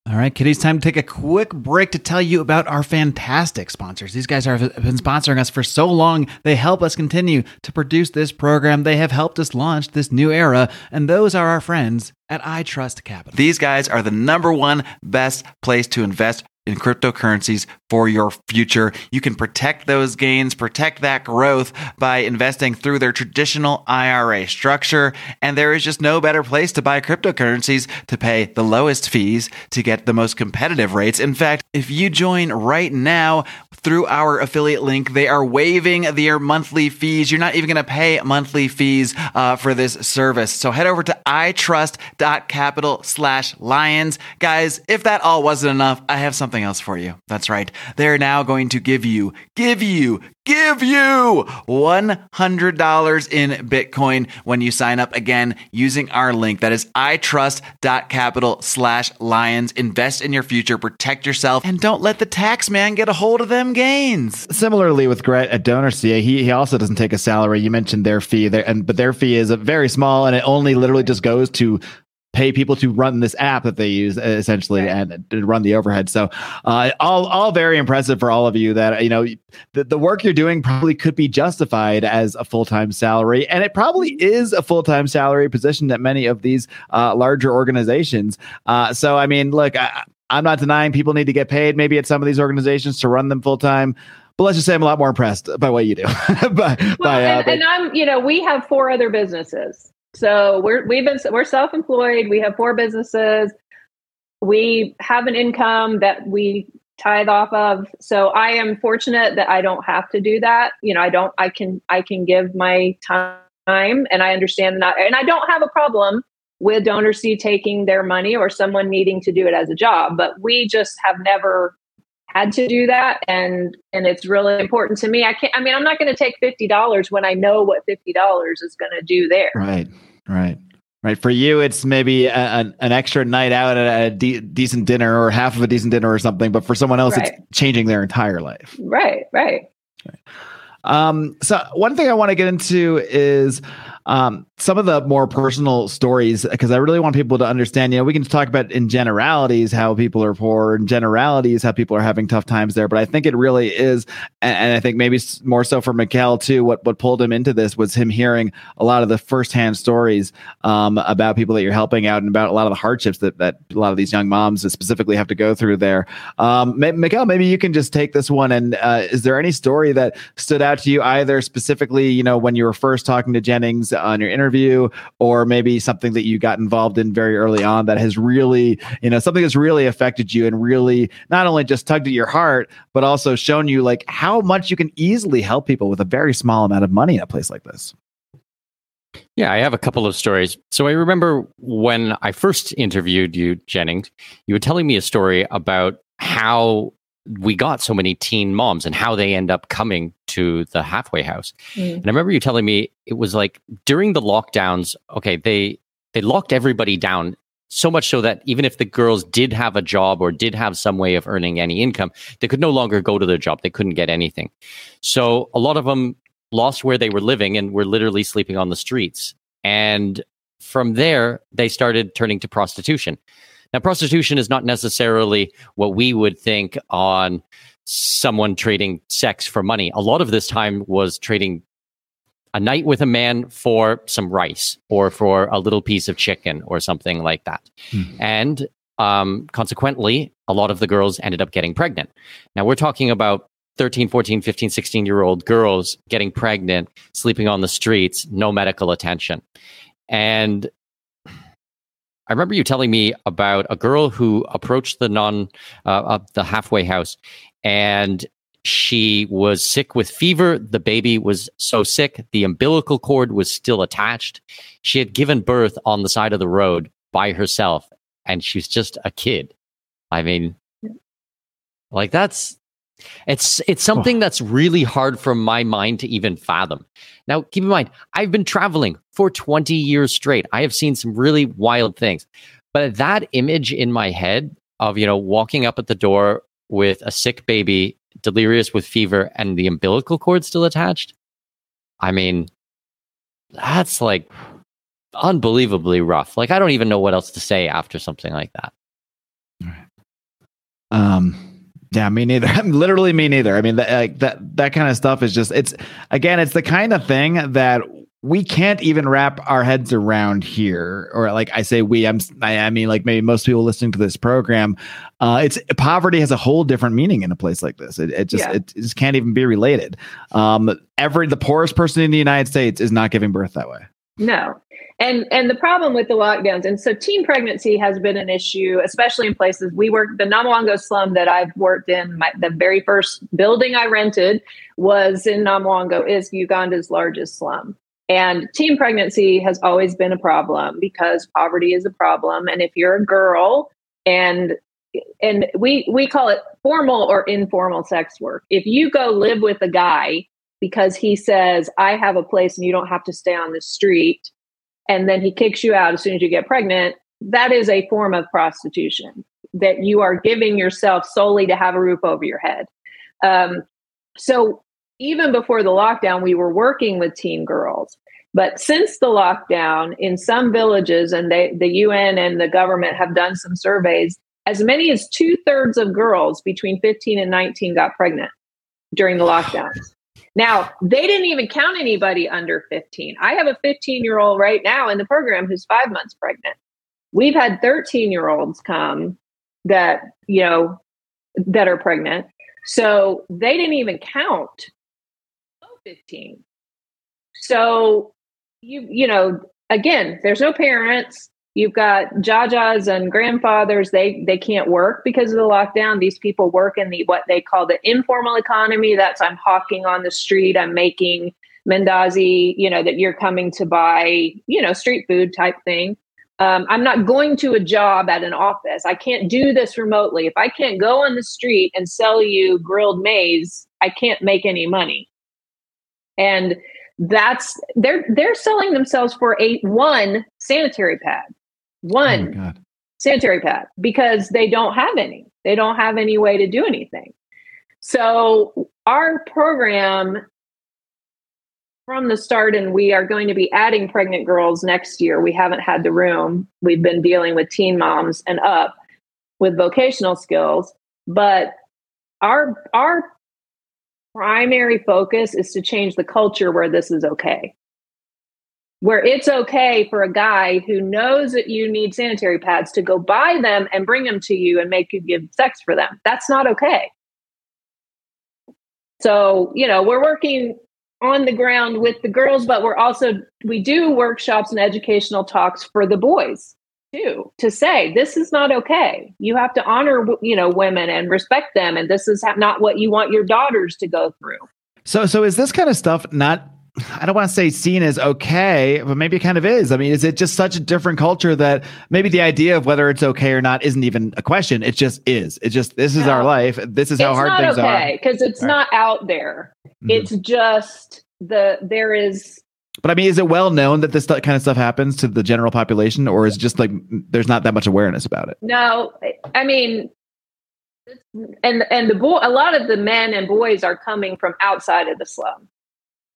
All right, kiddies, time to take a quick break to tell you about our fantastic sponsors. These guys have been sponsoring us for so long. They help us continue to produce this program. They have helped us launch this new era, and those are our friends at iTrust Capital. These guys are the number one best place to invest in cryptocurrencies for your future. You can protect those gains, protect that growth by investing through their traditional IRA structure. And there is just no better place to buy cryptocurrencies to pay the lowest fees to get the most competitive rates. In fact, if you join right now through our affiliate link, they are waiving their monthly fees. You're not even going to pay monthly fees uh, for this service. So head over to itrust.capital slash lions. Guys, if that all wasn't enough, I have something else for you. That's right. They're now going to give you, give you, give you $100 in Bitcoin when you sign up again using our link. That is itrust.capital slash lions. Invest in your future, protect yourself, and don't let the tax man get a hold of them gains. Similarly with Gret at DonorSee, he he also doesn't take a salary. You mentioned their fee there, and but their fee is very small, and it only literally just goes to pay people to run this app that they use essentially Right. and to run the overhead. So, uh, all all very impressive for all of you that you know the, the work you're doing probably could be justified as a full time salary, and it probably is a full time salary position at many of these uh, larger organizations. Uh, so, I mean, look, I, I'm not denying people need to get paid maybe at some of these organizations to run them full time. But let's just say I'm a lot more impressed by what you do. <laughs> by, well, by, uh, and, and i'm you know we have four other businesses so we're we've been we're self-employed. We have four businesses. We have an income that we tithe off of. So i am fortunate that i don't have to do that. You know i don't i can i can give my time and i understand that. And i don't have a problem with DonorSee taking their money or someone needing to do it as a job but we just have never had to do that and and it's really important to me i can't i mean i'm not going to take $50 when i know what $50 is going to do there Right, right, right. For you, it's maybe a, an, an extra night out at a de- decent dinner or half of a decent dinner or something. But for someone else, Right. it's changing their entire life. right right Um, so one thing I want to get into is um, some of the more personal stories because I really want people to understand. You know, we can talk about in generalities how people are poor, in generalities how people are having tough times there. But I think it really is, and, and I think maybe more so for Mikkel too. What what pulled him into this was him hearing a lot of the firsthand stories um, about people that you're helping out and about a lot of the hardships that that a lot of these young moms specifically have to go through there. Um, Ma- maybe you can just take this one. And uh, is there any story that stood out to you either specifically, you know, when you were first talking to Jennings on your interview, or maybe something that you got involved in very early on that has really, you know, something that's really affected you and really not only just tugged at your heart, but also shown you like how much you can easily help people with a very small amount of money in a place like this. Yeah, I have a couple of stories. So I remember when I first interviewed you, Jennings, you were telling me a story about how we got so many teen moms and how they end up coming to the halfway house. Mm. And I remember you telling me it was like during the lockdowns, okay, they they locked everybody down so much so that even if the girls did have a job or did have some way of earning any income, they could no longer go to their job. They couldn't get anything. So a lot of them lost where they were living and were literally sleeping on the streets. And from there, they started turning to prostitution. Now, prostitution is not necessarily what we would think on someone trading sex for money. A lot of this time was trading a night with a man for some rice or for a little piece of chicken or something like that. Hmm. And um, consequently, a lot of the girls ended up getting pregnant. Now, we're talking about 13, 14, 15, 16 year old girls getting pregnant, sleeping on the streets, no medical attention. And I remember you telling me about a girl who approached the non uh, uh, the halfway house, and she was sick with fever. The baby was so sick, the umbilical cord was still attached. She had given birth on the side of the road by herself, and she's just a kid. I mean, like that's it's it's something that's really hard for my mind to even fathom. Now, keep in mind, I've been traveling for 20 years straight. I have seen some really wild things. But that image in my head of, you know, walking up at the door with a sick baby, delirious with fever, and the umbilical cord still attached. I mean, that's like unbelievably rough. Like, I don't even know what else to say after something like that. Um, yeah, me neither. <laughs> Literally, me neither. I mean, that like that that kind of stuff is just it's again, it's the kind of thing that we can't even wrap our heads around here. Or like I say, we. I'm. I, I mean, like maybe most people listening to this program, uh, it's poverty has a whole different meaning in a place like this. It, it just Yeah. it just can't even be related. Um, every the poorest person in the United States is not giving birth that way. No. And and the problem with the lockdowns, and so teen pregnancy has been an issue, especially in places we work. The Namuwongo slum that I've worked in, my, the very first building I rented was in Namuwongo, is Uganda's largest slum. And teen pregnancy has always been a problem because poverty is a problem. And if you're a girl and and we we call it formal or informal sex work. If you go live with a guy because he says, I have a place and you don't have to stay on the street, and then he kicks you out as soon as you get pregnant, that is a form of prostitution that you are giving yourself solely to have a roof over your head. Um, so even before the lockdown, we were working with teen girls. But since the lockdown, in some villages, and they, the UN and the government have done some surveys, as many as two thirds of girls between 15 and 19 got pregnant during the lockdowns. Now, they didn't even count anybody under 15. I have a 15 year old right now in the program who's five months pregnant. We've had 13 year olds come that, you know, that are pregnant. So they didn't even count 15. So you, you know, again, there's no parents. You've got jajas and grandfathers. They they can't work because of the lockdown. These people work in the what they call the informal economy. That's I'm hawking on the street. I'm making mandazi. You know that you're coming to buy. You know street food type thing. Um, I'm not going to a job at an office. I can't do this remotely. If I can't go on the street and sell you grilled maize, I can't make any money. And that's they're they're selling themselves for a one sanitary pad Oh one Oh sanitary pad because they don't have any. They don't have any way to do anything. So our program from the start and we are going to be adding pregnant girls next year. We haven't had the room. We've been dealing with teen moms and up with vocational skills but our our primary focus is to change the culture where this is okay. Where it's okay for a guy who knows that you need sanitary pads to go buy them and bring them to you and make you give sex for them. That's not okay. So, you know, we're working on the ground with the girls, but we're also, we do workshops and educational talks for the boys too to say this is not okay you have to honor you know women and respect them and this is not what you want your daughters to go through So so is this kind of stuff not I don't want to say seen as okay, but maybe it kind of is. I mean, is it just such a different culture that maybe the idea of whether it's okay or not isn't even a question? It just is. It just this is No. our life. This is how it's hard not things okay because it's Right. not out there. Mhm. It's just the there is. But I mean, is it well known that this kind of stuff happens to the general population, or is it just like there's not that much awareness about it? no. I mean, and and the boy, a lot of the men and boys are coming from outside of the slum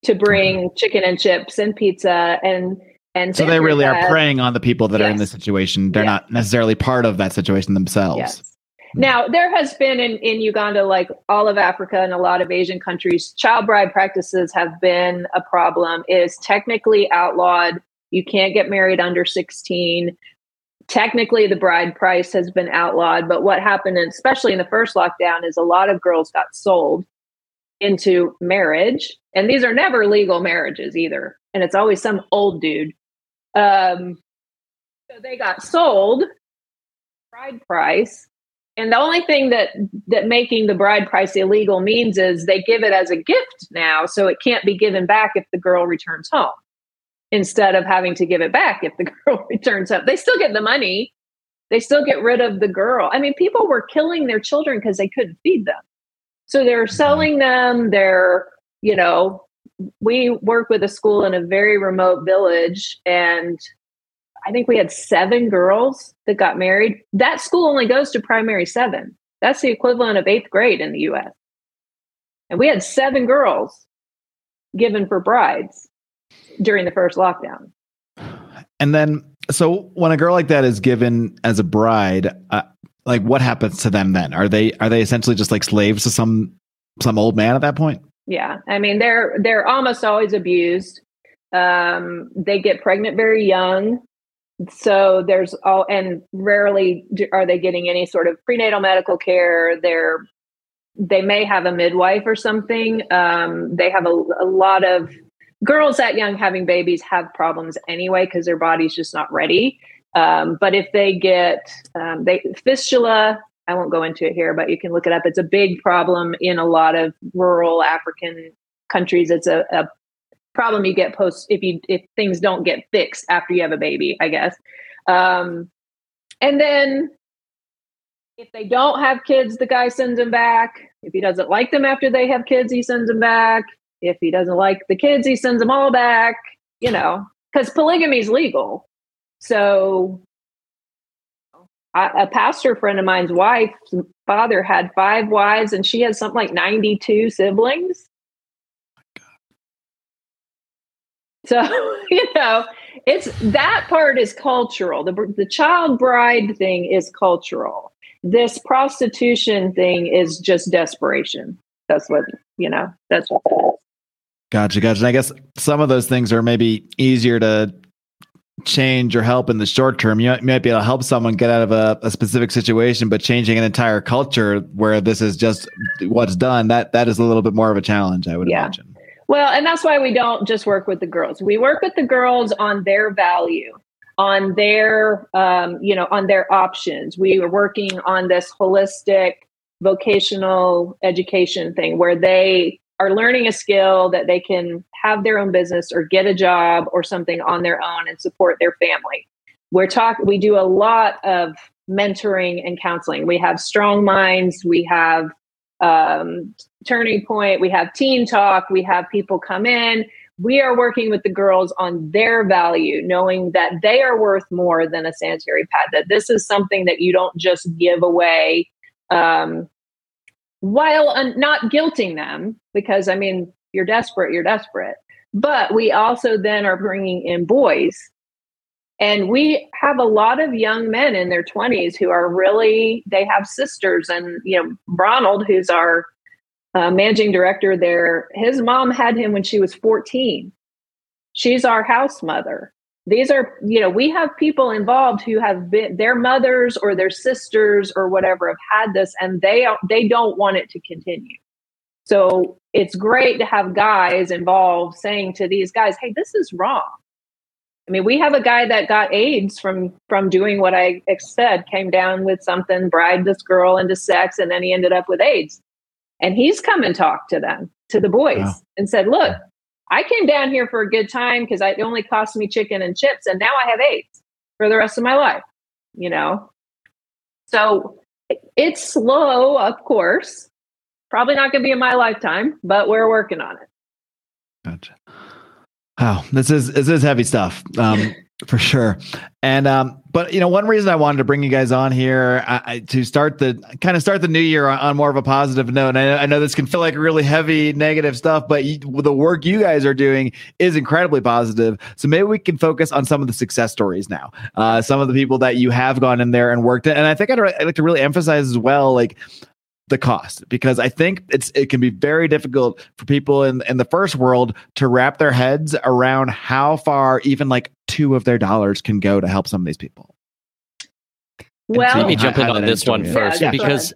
to bring chicken and chips and pizza and and So they really are preying on the people that are in Yes. this situation. They're Yes. not necessarily part of that situation themselves. Yes. Now, there has been in, in Uganda, like all of Africa and a lot of Asian countries, child bride practices have been a problem. It is technically outlawed. You can't get married under 16. Technically, the bride price has been outlawed. But what happened, especially in the first lockdown, is a lot of girls got sold into marriage. And these are never legal marriages either. And it's always some old dude. Um, so they got sold bride price and the only thing that that making the bride price illegal means is they give it as a gift now, so it can't be given back if the girl returns home. Instead of having to give it back if the <laughs> girl returns home, they still get the money. They still get rid of the girl. I mean, people were killing their children because they couldn't feed them, so they're selling them. They're you know, we work with a school in a very remote village, and I think we had seven girls that got married. That school only goes to primary seven. That's the equivalent of eighth grade in the US. And we had seven girls given for brides during the first lockdown. And then, so when a girl like that is given as a bride, uh, like what happens to them then? Are they are they essentially just like slaves to some some old man at that point? Yeah. I mean, they're they're almost always abused. Um, they get pregnant very young. So there's all, and rarely are they getting any sort of prenatal medical care. They're, they may have a midwife or something. Um, they have a, a lot of girls that young having babies have problems anyway because their body's just not ready. Um, but if they get um, they fistula, I won't go into it here, but you can look it up. It's a big problem in a lot of rural African countries. It's a, a problem you get post if you if things don't get fixed after you have a baby, I guess. Um, and then if they don't have kids, the guy sends them back. If he doesn't like them after they have kids, he sends them back. If he doesn't like the kids, he sends them all back. You know, because polygamy is legal. So a pastor friend of mine's wife father had five wives and she has something like 92 siblings so <laughs> you know it's that part is cultural the, the child bride thing is cultural this prostitution thing is just desperation that's what you know that's what. Gotcha, gotcha. And I guess some of those things are maybe easier to change or help in the short term. You might- be able to help someone get out of a, a specific situation, but changing an entire culture where this is just what's done, that that is a little bit more of a challenge, I would Yeah. imagine. Well, and that's why we don't just work with the girls. We work with the girls on their value, on their, um, you know, on their options. We are working on this holistic vocational education thing where they are learning a skill that they can have their own business or get a job or something on their own and support their family. We're talk. We do a lot of mentoring and counseling. We have Strong Minds. We have um, Turning Point. We have Teen Talk. We have people come in. We are working with the girls on their value, knowing that they are worth more than a sanitary pad, that this is something that you don't just give away um, while un- not guilting them, because I mean, you're desperate, you're desperate. But we also then are bringing in boys. And we have a lot of young men in their 20s who are really, they have sisters. And, you know, Ronald, who's our uh, managing director there, his mom had him when she was 14. She's our house mother. These are, you know, we have people involved who have been their mothers or their sisters or whatever have had this, and they they don't want it to continue. So it's great to have guys involved saying to these guys, "Hey, this is wrong." I mean, we have a guy that got AIDS from from doing what I said, came down with something, bribed this girl into sex, and then he ended up with AIDS. And he's come and talked to them, to the boys, Wow. and said, "Look, I came down here for a good time because it only cost me chicken and chips, and now I have AIDS for the rest of my life. You know, so it's slow, of course. Probably not going to be in my lifetime, but we're working on it. Gotcha. Wow, this is this is heavy stuff. Um, <laughs> for sure. And um, but you know, one reason I wanted to bring you guys on here I, I, to start the kind of start the new year on, on more of a positive note. And I, I, know this can feel like really heavy negative stuff, but you, the work you guys are doing is incredibly positive. So maybe we can focus on some of the success stories now. Uh, some of the people that you have gone in there and worked and I think I'd, I'd like to really emphasize as well, like the cost because I think it's it can be very difficult for people in in the first world to wrap their heads around how far even like two of their dollars can go to help some of these people. Well, let me jump in on this one first yeah, because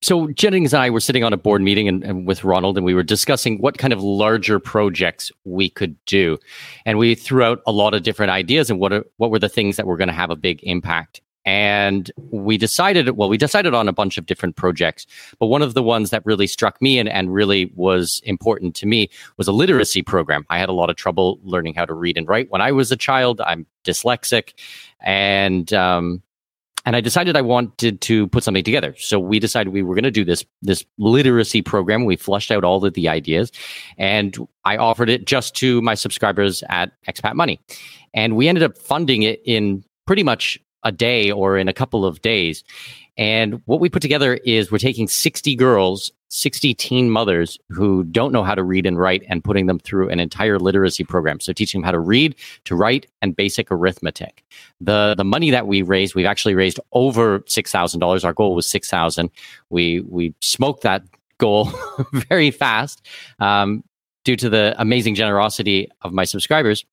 so Jennings and I were sitting on a board meeting and, and, with Ronald, and we were discussing what kind of larger projects we could do, and we threw out a lot of different ideas and what are, what were the things that were going to have a big impact and we decided well we decided on a bunch of different projects but one of the ones that really struck me and, and really was important to me was a literacy program i had a lot of trouble learning how to read and write when i was a child i'm dyslexic and um, and I decided I wanted to put something together. So we decided we were going to do this this literacy program. We flushed out all of the ideas, and I offered it just to my subscribers at Expat Money, and we ended up funding it in pretty much a day or in a couple of days. And what we put together is we're taking 60 girls, 60 teen mothers who don't know how to read and write and putting them through an entire literacy program. So teaching them how to read, to write, and basic arithmetic. The the money that we raised, we've actually raised over $6,000. Our goal was 6,000. We we smoked that goal <laughs> very fast um, due to the amazing generosity of my subscribers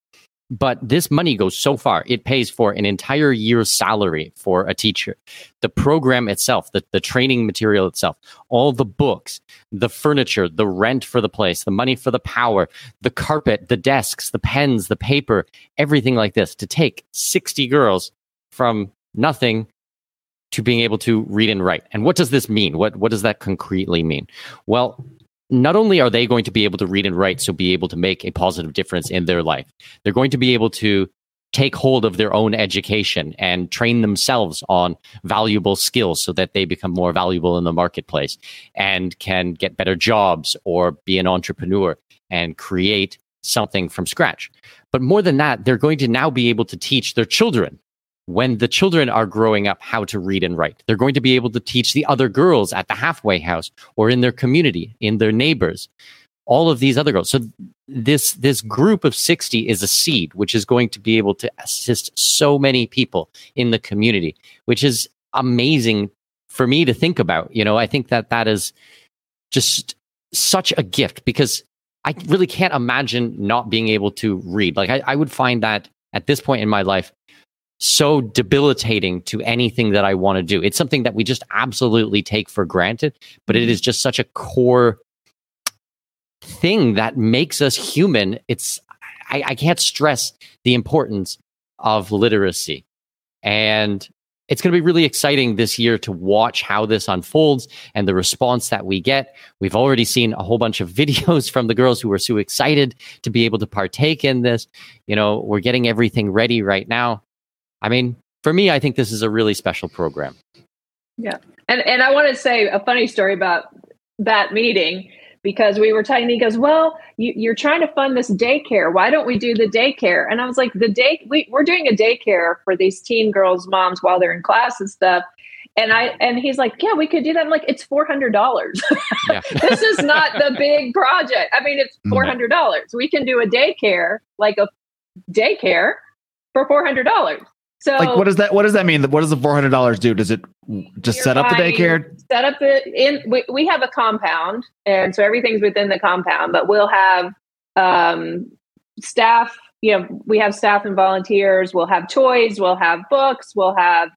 but this money goes so far. It pays for an entire year's salary for a teacher. The program itself the, the training material itself all the books the furniture the rent for the place the money for the power the carpet the desks the pens the paper everything like this to take 60 girls from nothing to being able to read and write. And what does this mean? What what does that concretely mean? Well not only are they going to be able to read and write, so be able to make a positive difference in their life, they're going to be able to take hold of their own education and train themselves on valuable skills so that they become more valuable in the marketplace and can get better jobs or be an entrepreneur and create something from scratch. But more than that, they're going to now be able to teach their children when the children are growing up how to read and write. They're going to be able to teach the other girls at the halfway house or in their community, in their neighbors, all of these other girls. So this this group of 60 is a seed which is going to be able to assist so many people in the community, which is amazing for me to think about. You know, I think that that is just such a gift because I really can't imagine not being able to read. Like I, I would find that at this point in my life so debilitating to anything that I want to do. It's something that we just absolutely take for granted, but it mm-hmm. just such a core thing that makes us human. It's I, I can't stress the importance of literacy. And it's going to be really exciting this year to watch how this unfolds and the response that we get. We've already seen a whole bunch of videos <laughs> from the girls who are so excited to be able to partake in this. You know, we're getting everything ready right now. I mean, for me, I think this is a really special program. Yeah. And and I want to say a funny story about that meeting because we were talking. He goes, "Well, you, are trying to fund this daycare. Why don't we do the daycare?" And I was like, "The day we, we're doing a daycare for these teen girls' moms while they're in class and stuff." And I and he's like, "Yeah, we could do that." I'm like, "It's four hundred dollars. <laughs> This is not the big project. I mean, it's mm-hmm. four hundred dollars. We can do a daycare, like a daycare, for four hundred dollars." So like what does that what does that mean? What does the four hundred dollars do? Does it just set up the daycare? Set up the in we, we have a compound and so everything's within the compound, but we'll have um staff, you know, we have staff and volunteers, we'll have toys, we'll have books, we'll have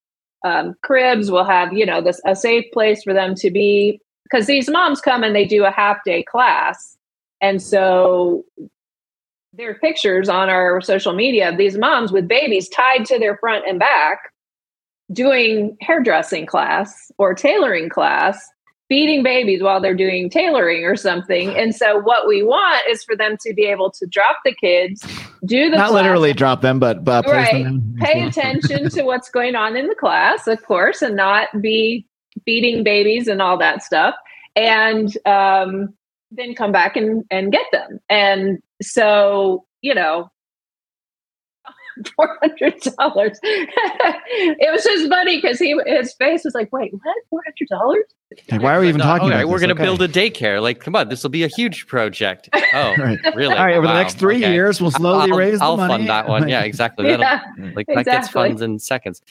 um, cribs, we'll have, you know, this a safe place for them to be because these moms come and they do a half day class. And so there are pictures on our social media of these moms with babies tied to their front and back doing hairdressing class or tailoring class feeding babies while they're doing tailoring or something. And so what we want is for them to be able to drop the kids, do the not class, literally drop them, but but right. pay attention to <laughs> what's going on in the class, of course, and not be feeding babies and all that stuff. And um, then come back and, and get them. And so, you know, <laughs> four hundred dollars. <laughs> it was just funny because he his face was like, "Wait, what? Four hundred dollars?" Like, why are we even No, talking okay, about we're this? going to Okay. build a daycare. Like, come on, this will be a huge project. <laughs> Oh, Right. really? All right, over the next three okay. years, we'll slowly I'll, raise I'll money. fund that one. Yeah, exactly. That'll- Yeah, like that gets funds in seconds.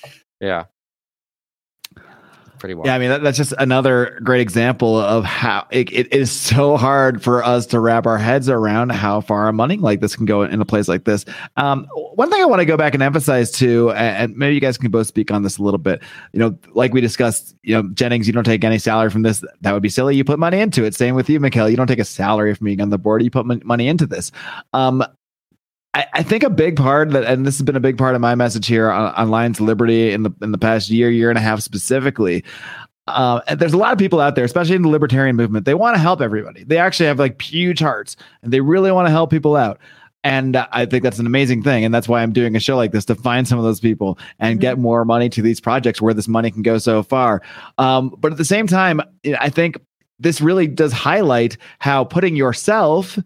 Yeah. Pretty well. Yeah, I mean that, that's just another great example of how it, it is so hard for us to wrap our heads around how far money like this can go in a place like this. Um, one thing I want to go back and emphasize too, and, maybe you guys can both speak on this a little bit. You know, like we discussed, you know, Jennings, you don't take any salary from this. That would be silly. You put money into it. Same with you, Mikkel. You don't take a salary from being on the board. You put mon- money into this. Um, I, I think a big part that, and this has been a big part of my message here on, on Lions Liberty in the in the past year, year and a half specifically. Uh, there's a lot of people out there, especially in the libertarian movement. They want to help everybody. They actually have like huge hearts, and they really want to help people out. And I think that's an amazing thing, and that's why I'm doing a show like this to find some of those people and get more money to these projects where this money can go so far. Um, but at the same time, I think this really does highlight how putting yourself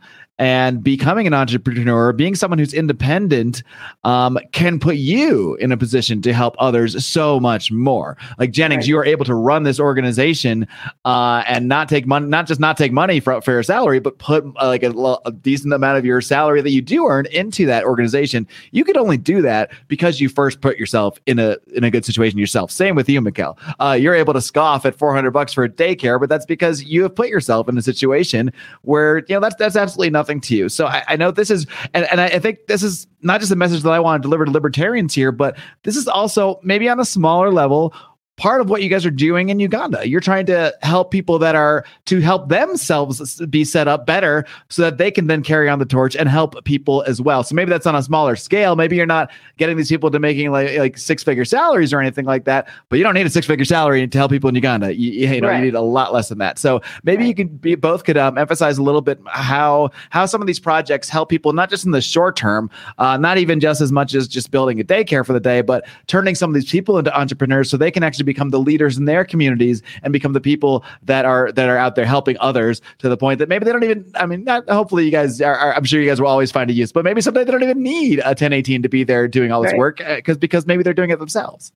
and becoming an entrepreneur, being someone who's independent, um, can put you in a position to help others so much more. Like Jennings, Right. you are able to run this organization uh, and not take money, not just not take money for, for your salary, but put uh, like a, a decent amount of your salary that you do earn into that organization. You could only do that because you first put yourself in a in a good situation yourself. Same with you, Mikkel. Uh, you're able to scoff at 400 bucks for a daycare, but that's because you have put yourself in a situation where you know that's that's absolutely nothing to you. So I, I know this is, and, and I, I think this is not just a message that I want to deliver to libertarians here, but this is also maybe on a smaller level part of what you guys are doing in Uganda. You're trying to help people that are to help themselves be set up better so that they can then carry on the torch and help people as well. So maybe that's on a smaller scale. Maybe you're not getting these people to making like like six figure salaries or anything like that, but you don't need a six figure salary to help people in Uganda. You, you, know, Right. you need a lot less than that. So maybe you could be both could um, emphasize a little bit how how some of these projects help people not just in the short term, uh, not even just as much as just building a daycare for the day, but turning some of these people into entrepreneurs so they can actually become the leaders in their communities and become the people that are that are out there helping others to the point that maybe they don't even. I mean, not hopefully you guys are. are I'm sure you guys will always find a use, but maybe someday they don't even need a 1018 to be there doing all this Right. work because because maybe they're doing it themselves.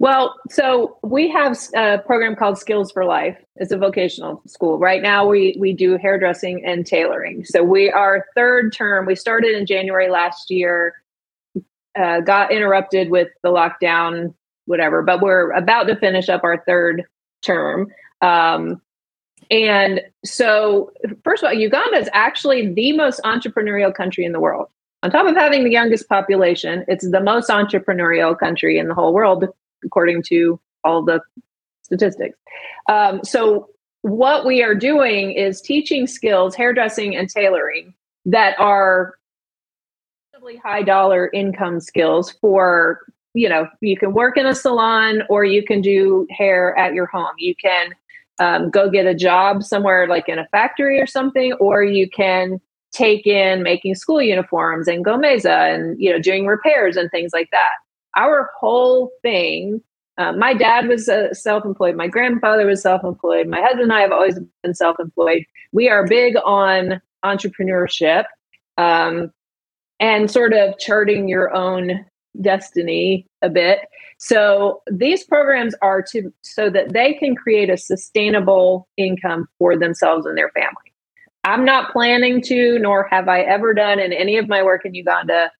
Well, so we have a program called Skills for Life. It's a vocational school. Right now, we we do hairdressing and tailoring. So we are third term. We started in January last year. Uh, got interrupted with the lockdown, whatever. But we're about to finish up our third term. Um, and so, first of all, Uganda is actually the most entrepreneurial country in the world. On top of having the youngest population, it's the most entrepreneurial country in the whole world, according to all the statistics. Um, so, what we are doing is teaching skills, hairdressing and tailoring, that are high dollar income skills for you know you can work in a salon or you can do hair at your home. You can um, go get a job somewhere like in a factory or something or you can take in making school uniforms and gomesi and you know doing repairs and things like that. Our whole thing uh, my dad was uh, self-employed. My grandfather was self-employed. My husband and i have always been self-employed. We are big on entrepreneurship um, and sort of charting your own destiny a bit. So these programs are to so that they can create a sustainable income for themselves and their family. I'm not planning to, nor have I ever done in any of my work in Uganda,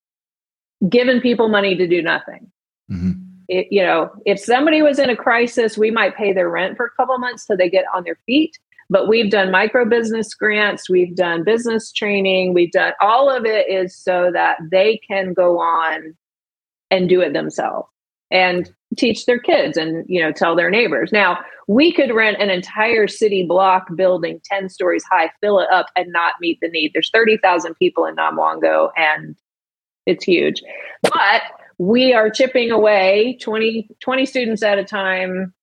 given people money to do nothing. Mhm. It, you know, if somebody was in a crisis, we might pay their rent for a couple months so they get on their feet. But we've done micro business grants, we've done business training, we've done all of it is so that they can go on and do it themselves and teach their kids and you know tell their neighbors. Now, we could rent an entire city block building 10 stories high, fill it up and not meet the need. There's 30,000 people in Namuwongo and it's huge. But we are chipping away 20, 20 students at a time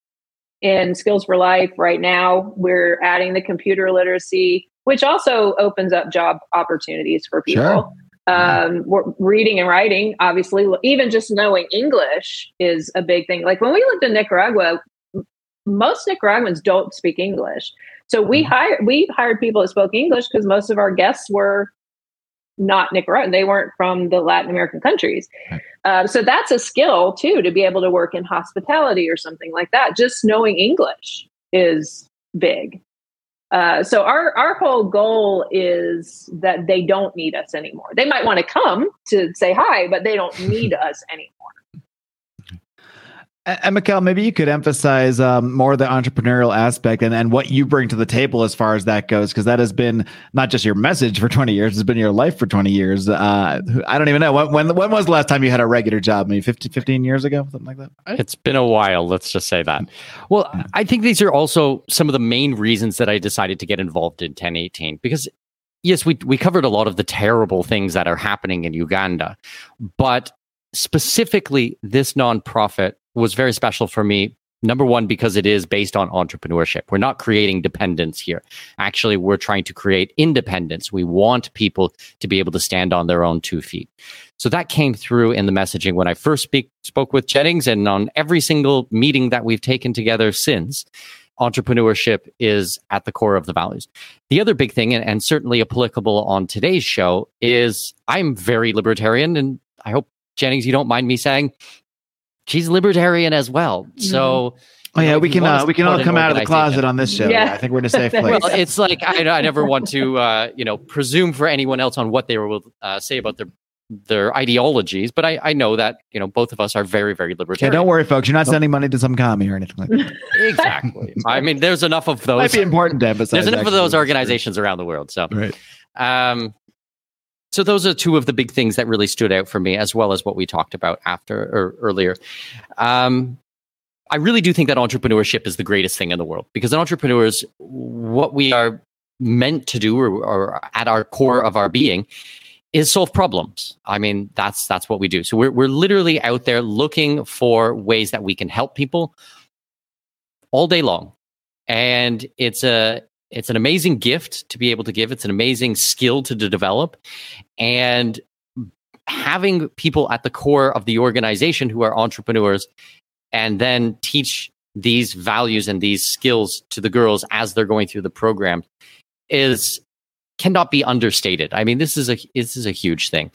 in Skills for Life right now. We're adding the computer literacy, which also opens up job opportunities for people. Sure. Um, reading and writing, obviously, even just knowing English is a big thing. Like when we lived in Nicaragua, most Nicaraguans don't speak English. So we hired we hired people that spoke English because most of our guests were not Nicaraguan. They weren't from the Latin American countries. Uh, so that's a skill too to be able to work in hospitality or something like that. Just knowing English is big. Uh, so our our whole goal is that they don't need us anymore. They might want to come to say hi, but they don't need <laughs> us anymore. And Mikkel, maybe you could emphasize um, more the entrepreneurial aspect and, and what you bring to the table as far as that goes, because that has been not just your message for 20 years, it's been your life for 20 years. Uh, I don't even know. When, when, when was the last time you had a regular job? Maybe 50, 15 years ago, something like that? It's been a while, let's just say that. Well, I think these are also some of the main reasons that I decided to get involved in 1018 because yes, we we covered a lot of the terrible things that are happening in Uganda, but specifically this nonprofit was very special for me. Number one, because it is based on entrepreneurship. We're not creating dependence here. Actually, we're trying to create independence. We want people to be able to stand on their own two feet. So that came through in the messaging when I first speak, spoke with Jennings and on every single meeting that we've taken together since. Entrepreneurship is at the core of the values. The other big thing, and, and certainly applicable on today's show, is I'm very libertarian, and I hope Jennings, you don't mind me saying, she's libertarian as well. So. Oh yeah, know, we can uh, we can all come out of the closet on this show. Yeah. Yeah. I think we're in a safe <laughs> place. well, it's like I, I never want to, uh, you know, presume for anyone else on what they will uh, say about their their ideologies, but I, I know that you know both of us are very, very yeah, libertarian. don't worry, folks. You're not sending money to some commie or anything like that. <laughs> exactly. I mean, there's enough of those. Might be important to emphasize. There's enough of those organizations around the world. So, Right. um, so those are two of the big things that really stood out for me, as well as what we talked about after or earlier. Um, I really do think that entrepreneurship is the greatest thing in the world because entrepreneurs, what we are meant to do, or, or at our core of our being, is solve problems. I mean, that's that's what we do. So we're we're literally out there looking for ways that we can help people all day long, and it's a it's an amazing gift to be able to give. It's an amazing skill to, to develop, and having people at the core of the organization who are entrepreneurs and then teach these values and these skills to the girls as they're going through the program is cannot be understated. I mean, this is a this is a huge thing,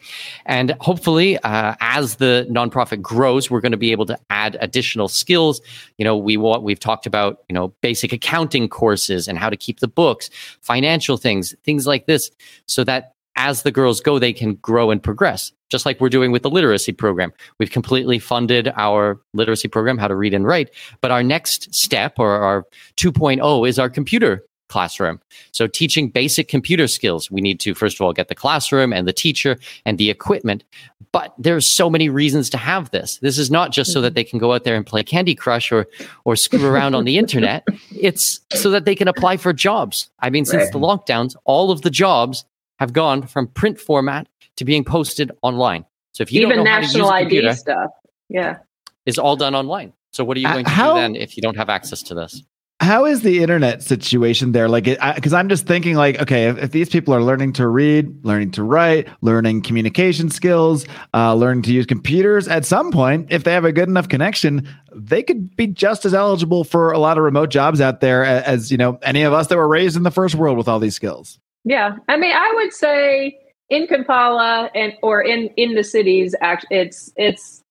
and hopefully, uh, as the nonprofit grows, we're going to be able to add additional skills. You know, we want we've talked about you know basic accounting courses and how to keep the books, financial things, things like this, so that as the girls go, they can grow and progress. Just like we're doing with the literacy program, we've completely funded our literacy program, how to read and write. But our next step, or our 2.0, is our computer classroom. So teaching basic computer skills. We need to, first of all, get the classroom and the teacher and the equipment. But there's so many reasons to have this. This is not just so that mm-hmm. they can go out there and play Candy Crush or or screw around on the <laughs> internet. It's so that they can apply for jobs. I mean, since Right. the lockdowns, all of the jobs have gone from print format to being posted online. So if you Even don't know how to use national ID computer, stuff. Yeah. is all done online. So what are you going to how- do then if you don't have access to this? How is the internet situation there? Like, because I'm just thinking, like, okay, if, if these people are learning to read, learning to write, learning communication skills, uh, learning to use computers, at some point, if they have a good enough connection, they could be just as eligible for a lot of remote jobs out there as, as you know any of us that were raised in the first world with all these skills. Yeah. I mean, I would say in Kampala and or in in the cities, it's it's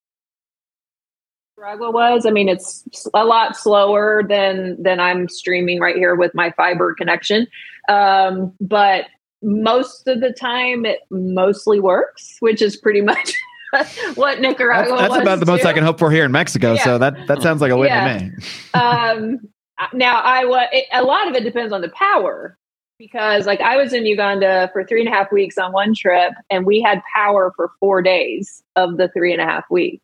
Nicaragua was. I mean, it's a lot slower than than I'm streaming right here with my fiber connection. Um, but most of the time, it mostly works, which is pretty <laughs> much what That's, Nicaragua. that's was about the most too. I can hope for here in Mexico. Yeah. So that that sounds like a win Yeah. to me. <laughs> um now i was a lot of it depends on the power because like i was in uganda for three and a half weeks on one trip and we had power for four days of the three and a half weeks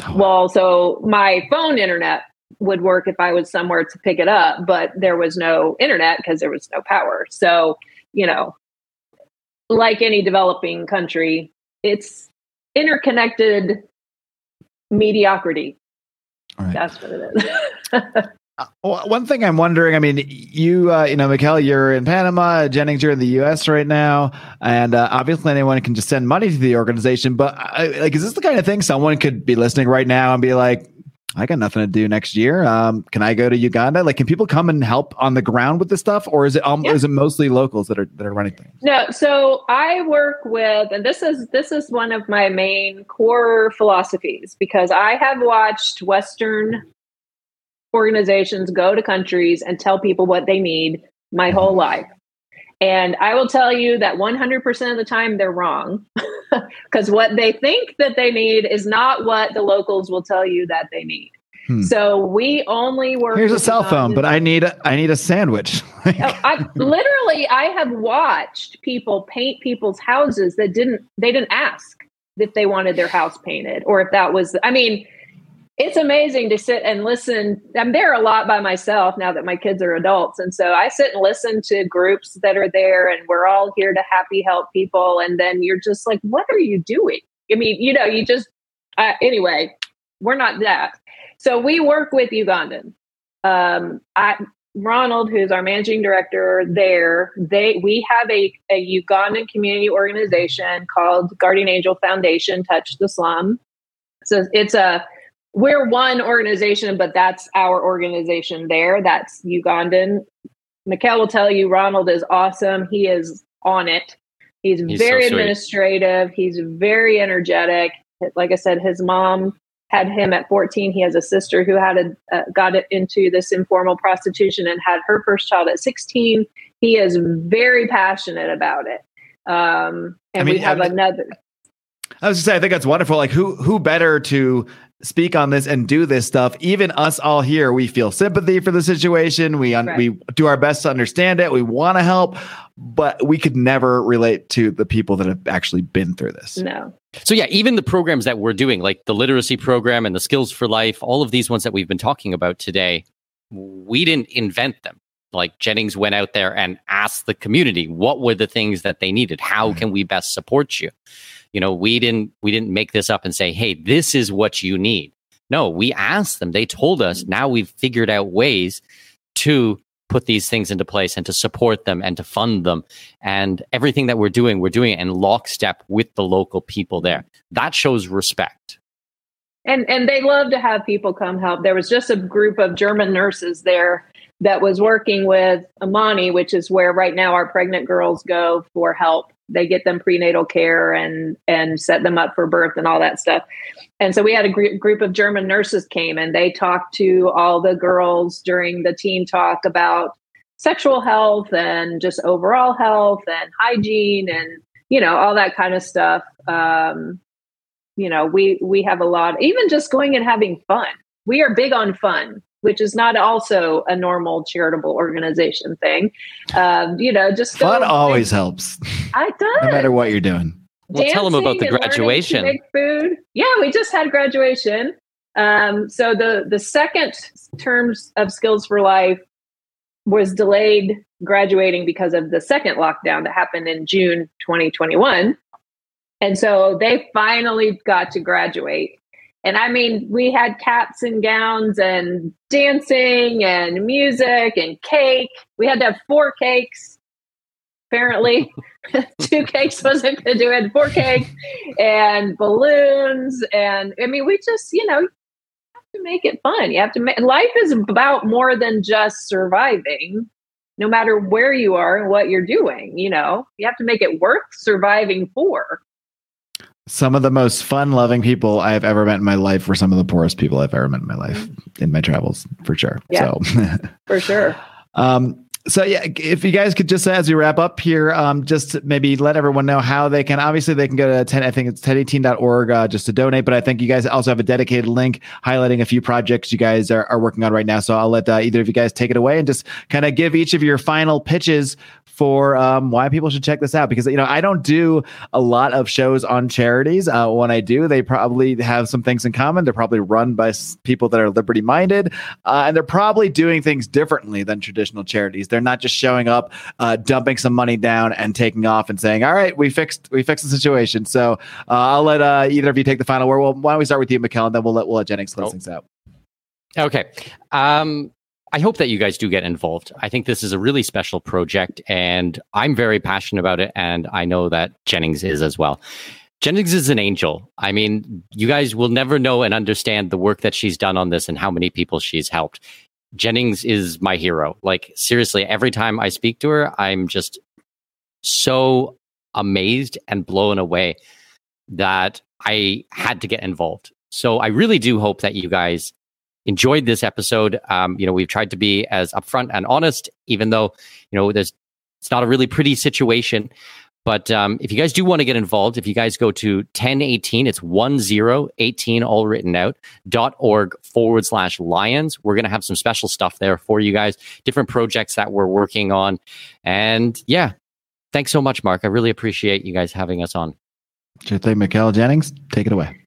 Oh. well so my phone internet would work if i was somewhere to pick it up but there was no internet because there was no power. So you know like any developing country it's interconnected mediocrity. All right. that's what it is <laughs> one thing I'm wondering, I mean, you, uh, you know, Mikkel, you're in Panama, Jennings, you're in the U.S. right now, and uh, obviously anyone can just send money to the organization. But uh, like, is this the kind of thing someone could be listening right now and be like, I got nothing to do next year. Um, can I go to Uganda? Like, can people come and help on the ground with this stuff, or is it um, yeah. is it mostly locals that are that are running things? No, so I work with, and this is this is one of my main core philosophies because I have watched Western organizations go to countries and tell people what they need my whole mm-hmm. life. And I will tell you that 100% of the time they're wrong <laughs> because what they think that they need is not what the locals will tell you that they need. Hmm. So we only work. Here's a cell phone, but I need a, I need a sandwich. <laughs> Oh, I literally I have watched people paint people's houses that didn't they didn't ask if they wanted their house painted or if that was I mean it's amazing to sit and listen. I'm there a lot by myself now that my kids are adults. And so I sit and listen to groups that are there, and we're all here to happy help people. And then you're just like, what are you doing? I mean, you know, you just, uh, anyway, we're not that. So we work with Ugandan. Um, I, Ronald, who's our managing director there, they we have a, a Ugandan community organization called Guardian Angel Foundation, Touch the Slum. So it's a we're one organization, but that's our organization there. That's Ugandan. Mikkel will tell you Ronald is awesome. He is on it. He's, He's very so administrative. He's very energetic. Like I said, his mom had him at 14. He has a sister who had a, uh, got into this informal prostitution and had her first child at 16. He is very passionate about it. Um, and I mean, we have I mean, another. I was just say, I think that's wonderful. Like, who who better to speak on this and do this stuff. Even us all here, we feel sympathy for the situation. We un- right. we do our best to understand it. We want to help, but we could never relate to the people that have actually been through this. No. So yeah, even the programs that we're doing, like the literacy program and the skills for life, all of these ones that we've been talking about today, we didn't invent them. Like Jennings went out there and asked the community what were the things that they needed. How mm-hmm. can we best support you? You know we didn't we didn't make this up and say hey this is what you need. No we asked them. They told us. Mm-hmm. Now we've figured out ways to put these things into place and to support them and to fund them. And everything that we're doing we're doing it in lockstep with the local people there. Mm-hmm. That shows respect. And and they love to have people come help. There was just a group of german nurses there that was working with amani which is where right now our pregnant girls go for help they get them prenatal care and and set them up for birth and all that stuff. And so we had a gr- group of german nurses came and they talked to all the girls during the teen talk about sexual health and just overall health and hygiene and you know all that kind of stuff. Um, you know we we have a lot even just going and having fun. We are big on fun which is not also a normal charitable organization thing. Um, you know, just fun always helps. I does. <laughs> no matter what you're doing. Well, tell them about the graduation. Make food. Yeah, we just had graduation. Um, so the the second terms of Skills for Life was delayed graduating because of the second lockdown that happened in June 2021. And so they finally got to graduate. And I mean, we had caps and gowns and dancing and music and cake. We had to have four cakes. Apparently, <laughs> two cakes wasn't going to do it. Four cakes and balloons. And I mean, we just, you know, have to make it fun. You have to make life is about more than just surviving, no matter where you are and what you're doing. You know, you have to make it worth surviving for some of the most fun loving people I've ever met in my life were some of the poorest people I've ever met in my life in my travels, for sure. Yeah, so, <laughs> for sure. Um, so yeah, if you guys could just as we wrap up here, um, just maybe let everyone know how they can. Obviously, they can go to 10, I think it's 1018.org uh, just to donate. But I think you guys also have a dedicated link highlighting a few projects you guys are, are working on right now. So I'll let uh, either of you guys take it away and just kind of give each of your final pitches for um, why people should check this out because you know I don't do a lot of shows on charities. Uh, when I do, they probably have some things in common. They're probably run by people that are liberty minded, uh, and they're probably doing things differently than traditional charities. They're not just showing up, uh, dumping some money down, and taking off and saying, "All right, we fixed we fixed the situation." So uh, I'll let uh, either of you take the final word. Well, why don't we start with you, Mikkel? Then we'll let we'll let Jennings close oh. things out. Okay. Um, I hope that you guys do get involved. I think this is a really special project and I'm very passionate about it. And I know that Jennings is as well. Jennings is an angel. I mean, you guys will never know and understand the work that she's done on this and how many people she's helped. Jennings is my hero. Like, seriously, every time I speak to her, I'm just so amazed and blown away that I had to get involved. So I really do hope that you guys enjoyed this episode. Um, you know, we've tried to be as upfront and honest, even though, you know, there's it's not a really pretty situation. But um, if you guys do want to get involved, if you guys go to 1018, it's 1018, all written out, dot org forward slash lions. We're going to have some special stuff there for you guys, different projects that we're working on. And yeah, thanks so much, Marc. I really appreciate you guys having us on. Sure thing, Mikkel Jennings. Take it away.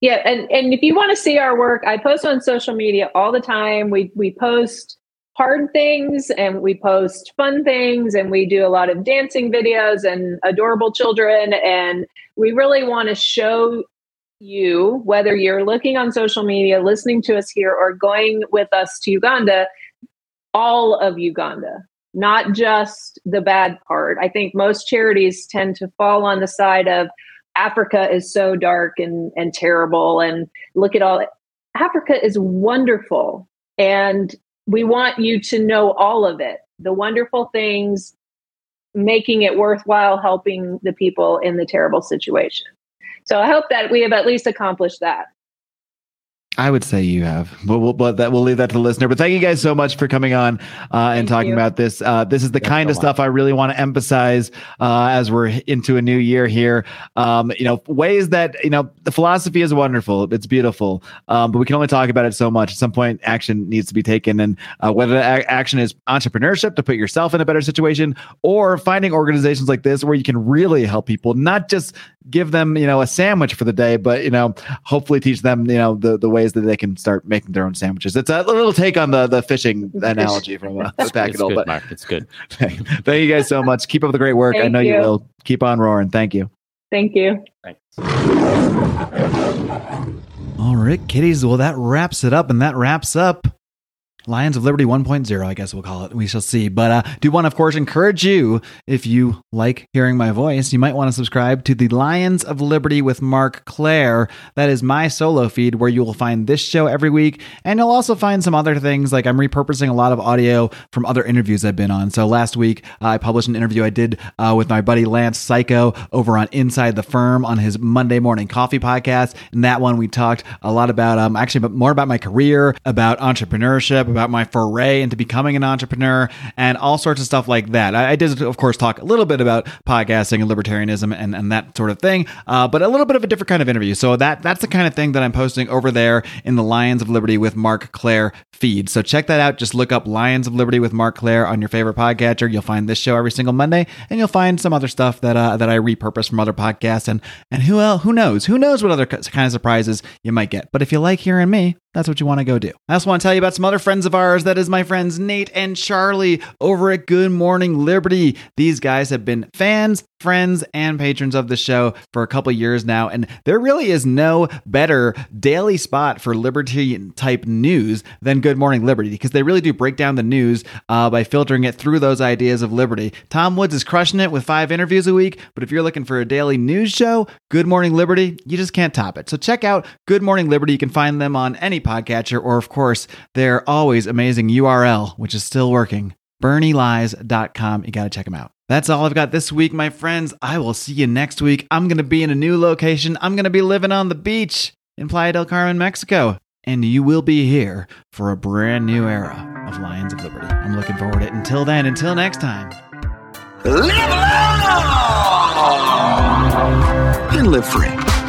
Yeah, and and if you want to see our work, I post on social media all the time. We we post hard things and we post fun things and we do a lot of dancing videos and adorable children and we really want to show you whether you're looking on social media, listening to us here or going with us to Uganda, all of Uganda not just the bad part. I think most charities tend to fall on the side of Africa is so dark and, and terrible, and look at all. Africa is wonderful, and we want you to know all of it the wonderful things, making it worthwhile helping the people in the terrible situation. So I hope that we have at least accomplished that. I would say you have, but we'll, but that we'll leave that to the listener. But thank you guys so much for coming on uh, and talking you. about this. Uh, this is the Thanks kind so of stuff I really want to emphasize uh, as we're into a new year here. Um, you know, ways that you know the philosophy is wonderful, it's beautiful, um, but we can only talk about it so much. At some point, action needs to be taken, and uh, whether a- action is entrepreneurship to put yourself in a better situation, or finding organizations like this where you can really help people, not just give them you know a sandwich for the day, but you know hopefully teach them you know the the ways that they can start making their own sandwiches. It's a little take on the the fishing <laughs> analogy from uh, <laughs> the packet. Good, but Marc, it's good. <laughs> thank, thank you guys so much. Keep up the great work. Thank I know you. you will. Keep on roaring. Thank you. Thank you. Thanks. All right, kiddies. Well, that wraps it up, and that wraps up Lions of Liberty 1.0, I guess we'll call it. We shall see. But uh, do want of course, encourage you, if you like hearing my voice, you might want to subscribe to the Lions of Liberty with Marc Clair. That is my solo feed where you will find this show every week. And you'll also find some other things. Like I'm repurposing a lot of audio from other interviews I've been on. So last week, uh, I published an interview I did uh, with my buddy Lance Psycho over on Inside the Firm on his Monday Morning Coffee podcast. And that one, we talked a lot about, um, actually, but more about my career, about entrepreneurship about my foray into becoming an entrepreneur and all sorts of stuff like that. I, I did, of course, talk a little bit about podcasting and libertarianism and, and that sort of thing, uh, but a little bit of a different kind of interview. So that that's the kind of thing that I'm posting over there in the Lions of Liberty with Marc Clair feed. So check that out. Just look up Lions of Liberty with Marc Clair on your favorite podcatcher. You'll find this show every single Monday, and you'll find some other stuff that uh, that I repurpose from other podcasts. And and who else? Who knows? Who knows what other kind of surprises you might get? But if you like hearing me, that's what you want to go do. I also want to tell you about some other friends of ours. That is my friends Nate and Charlie over at Good Morning Liberty. These guys have been fans, friends, and patrons of the show for a couple years now. And there really is no better daily spot for liberty type news than Good Morning Liberty because they really do break down the news uh, by filtering it through those ideas of liberty. Tom Woods is crushing it with five interviews a week. But if you're looking for a daily news show, Good Morning Liberty, you just can't top it. So check out Good Morning Liberty. You can find them on any podcatcher, or of course, their always amazing URL, which is still working, bernielies.com. You got to check them out. That's all I've got this week, my friends. I will see you next week. I'm going to be in a new location. I'm going to be living on the beach in Playa del Carmen, Mexico. And you will be here for a brand new era of Lions of Liberty. I'm looking forward to it. Until then, until next time. Live long and live free.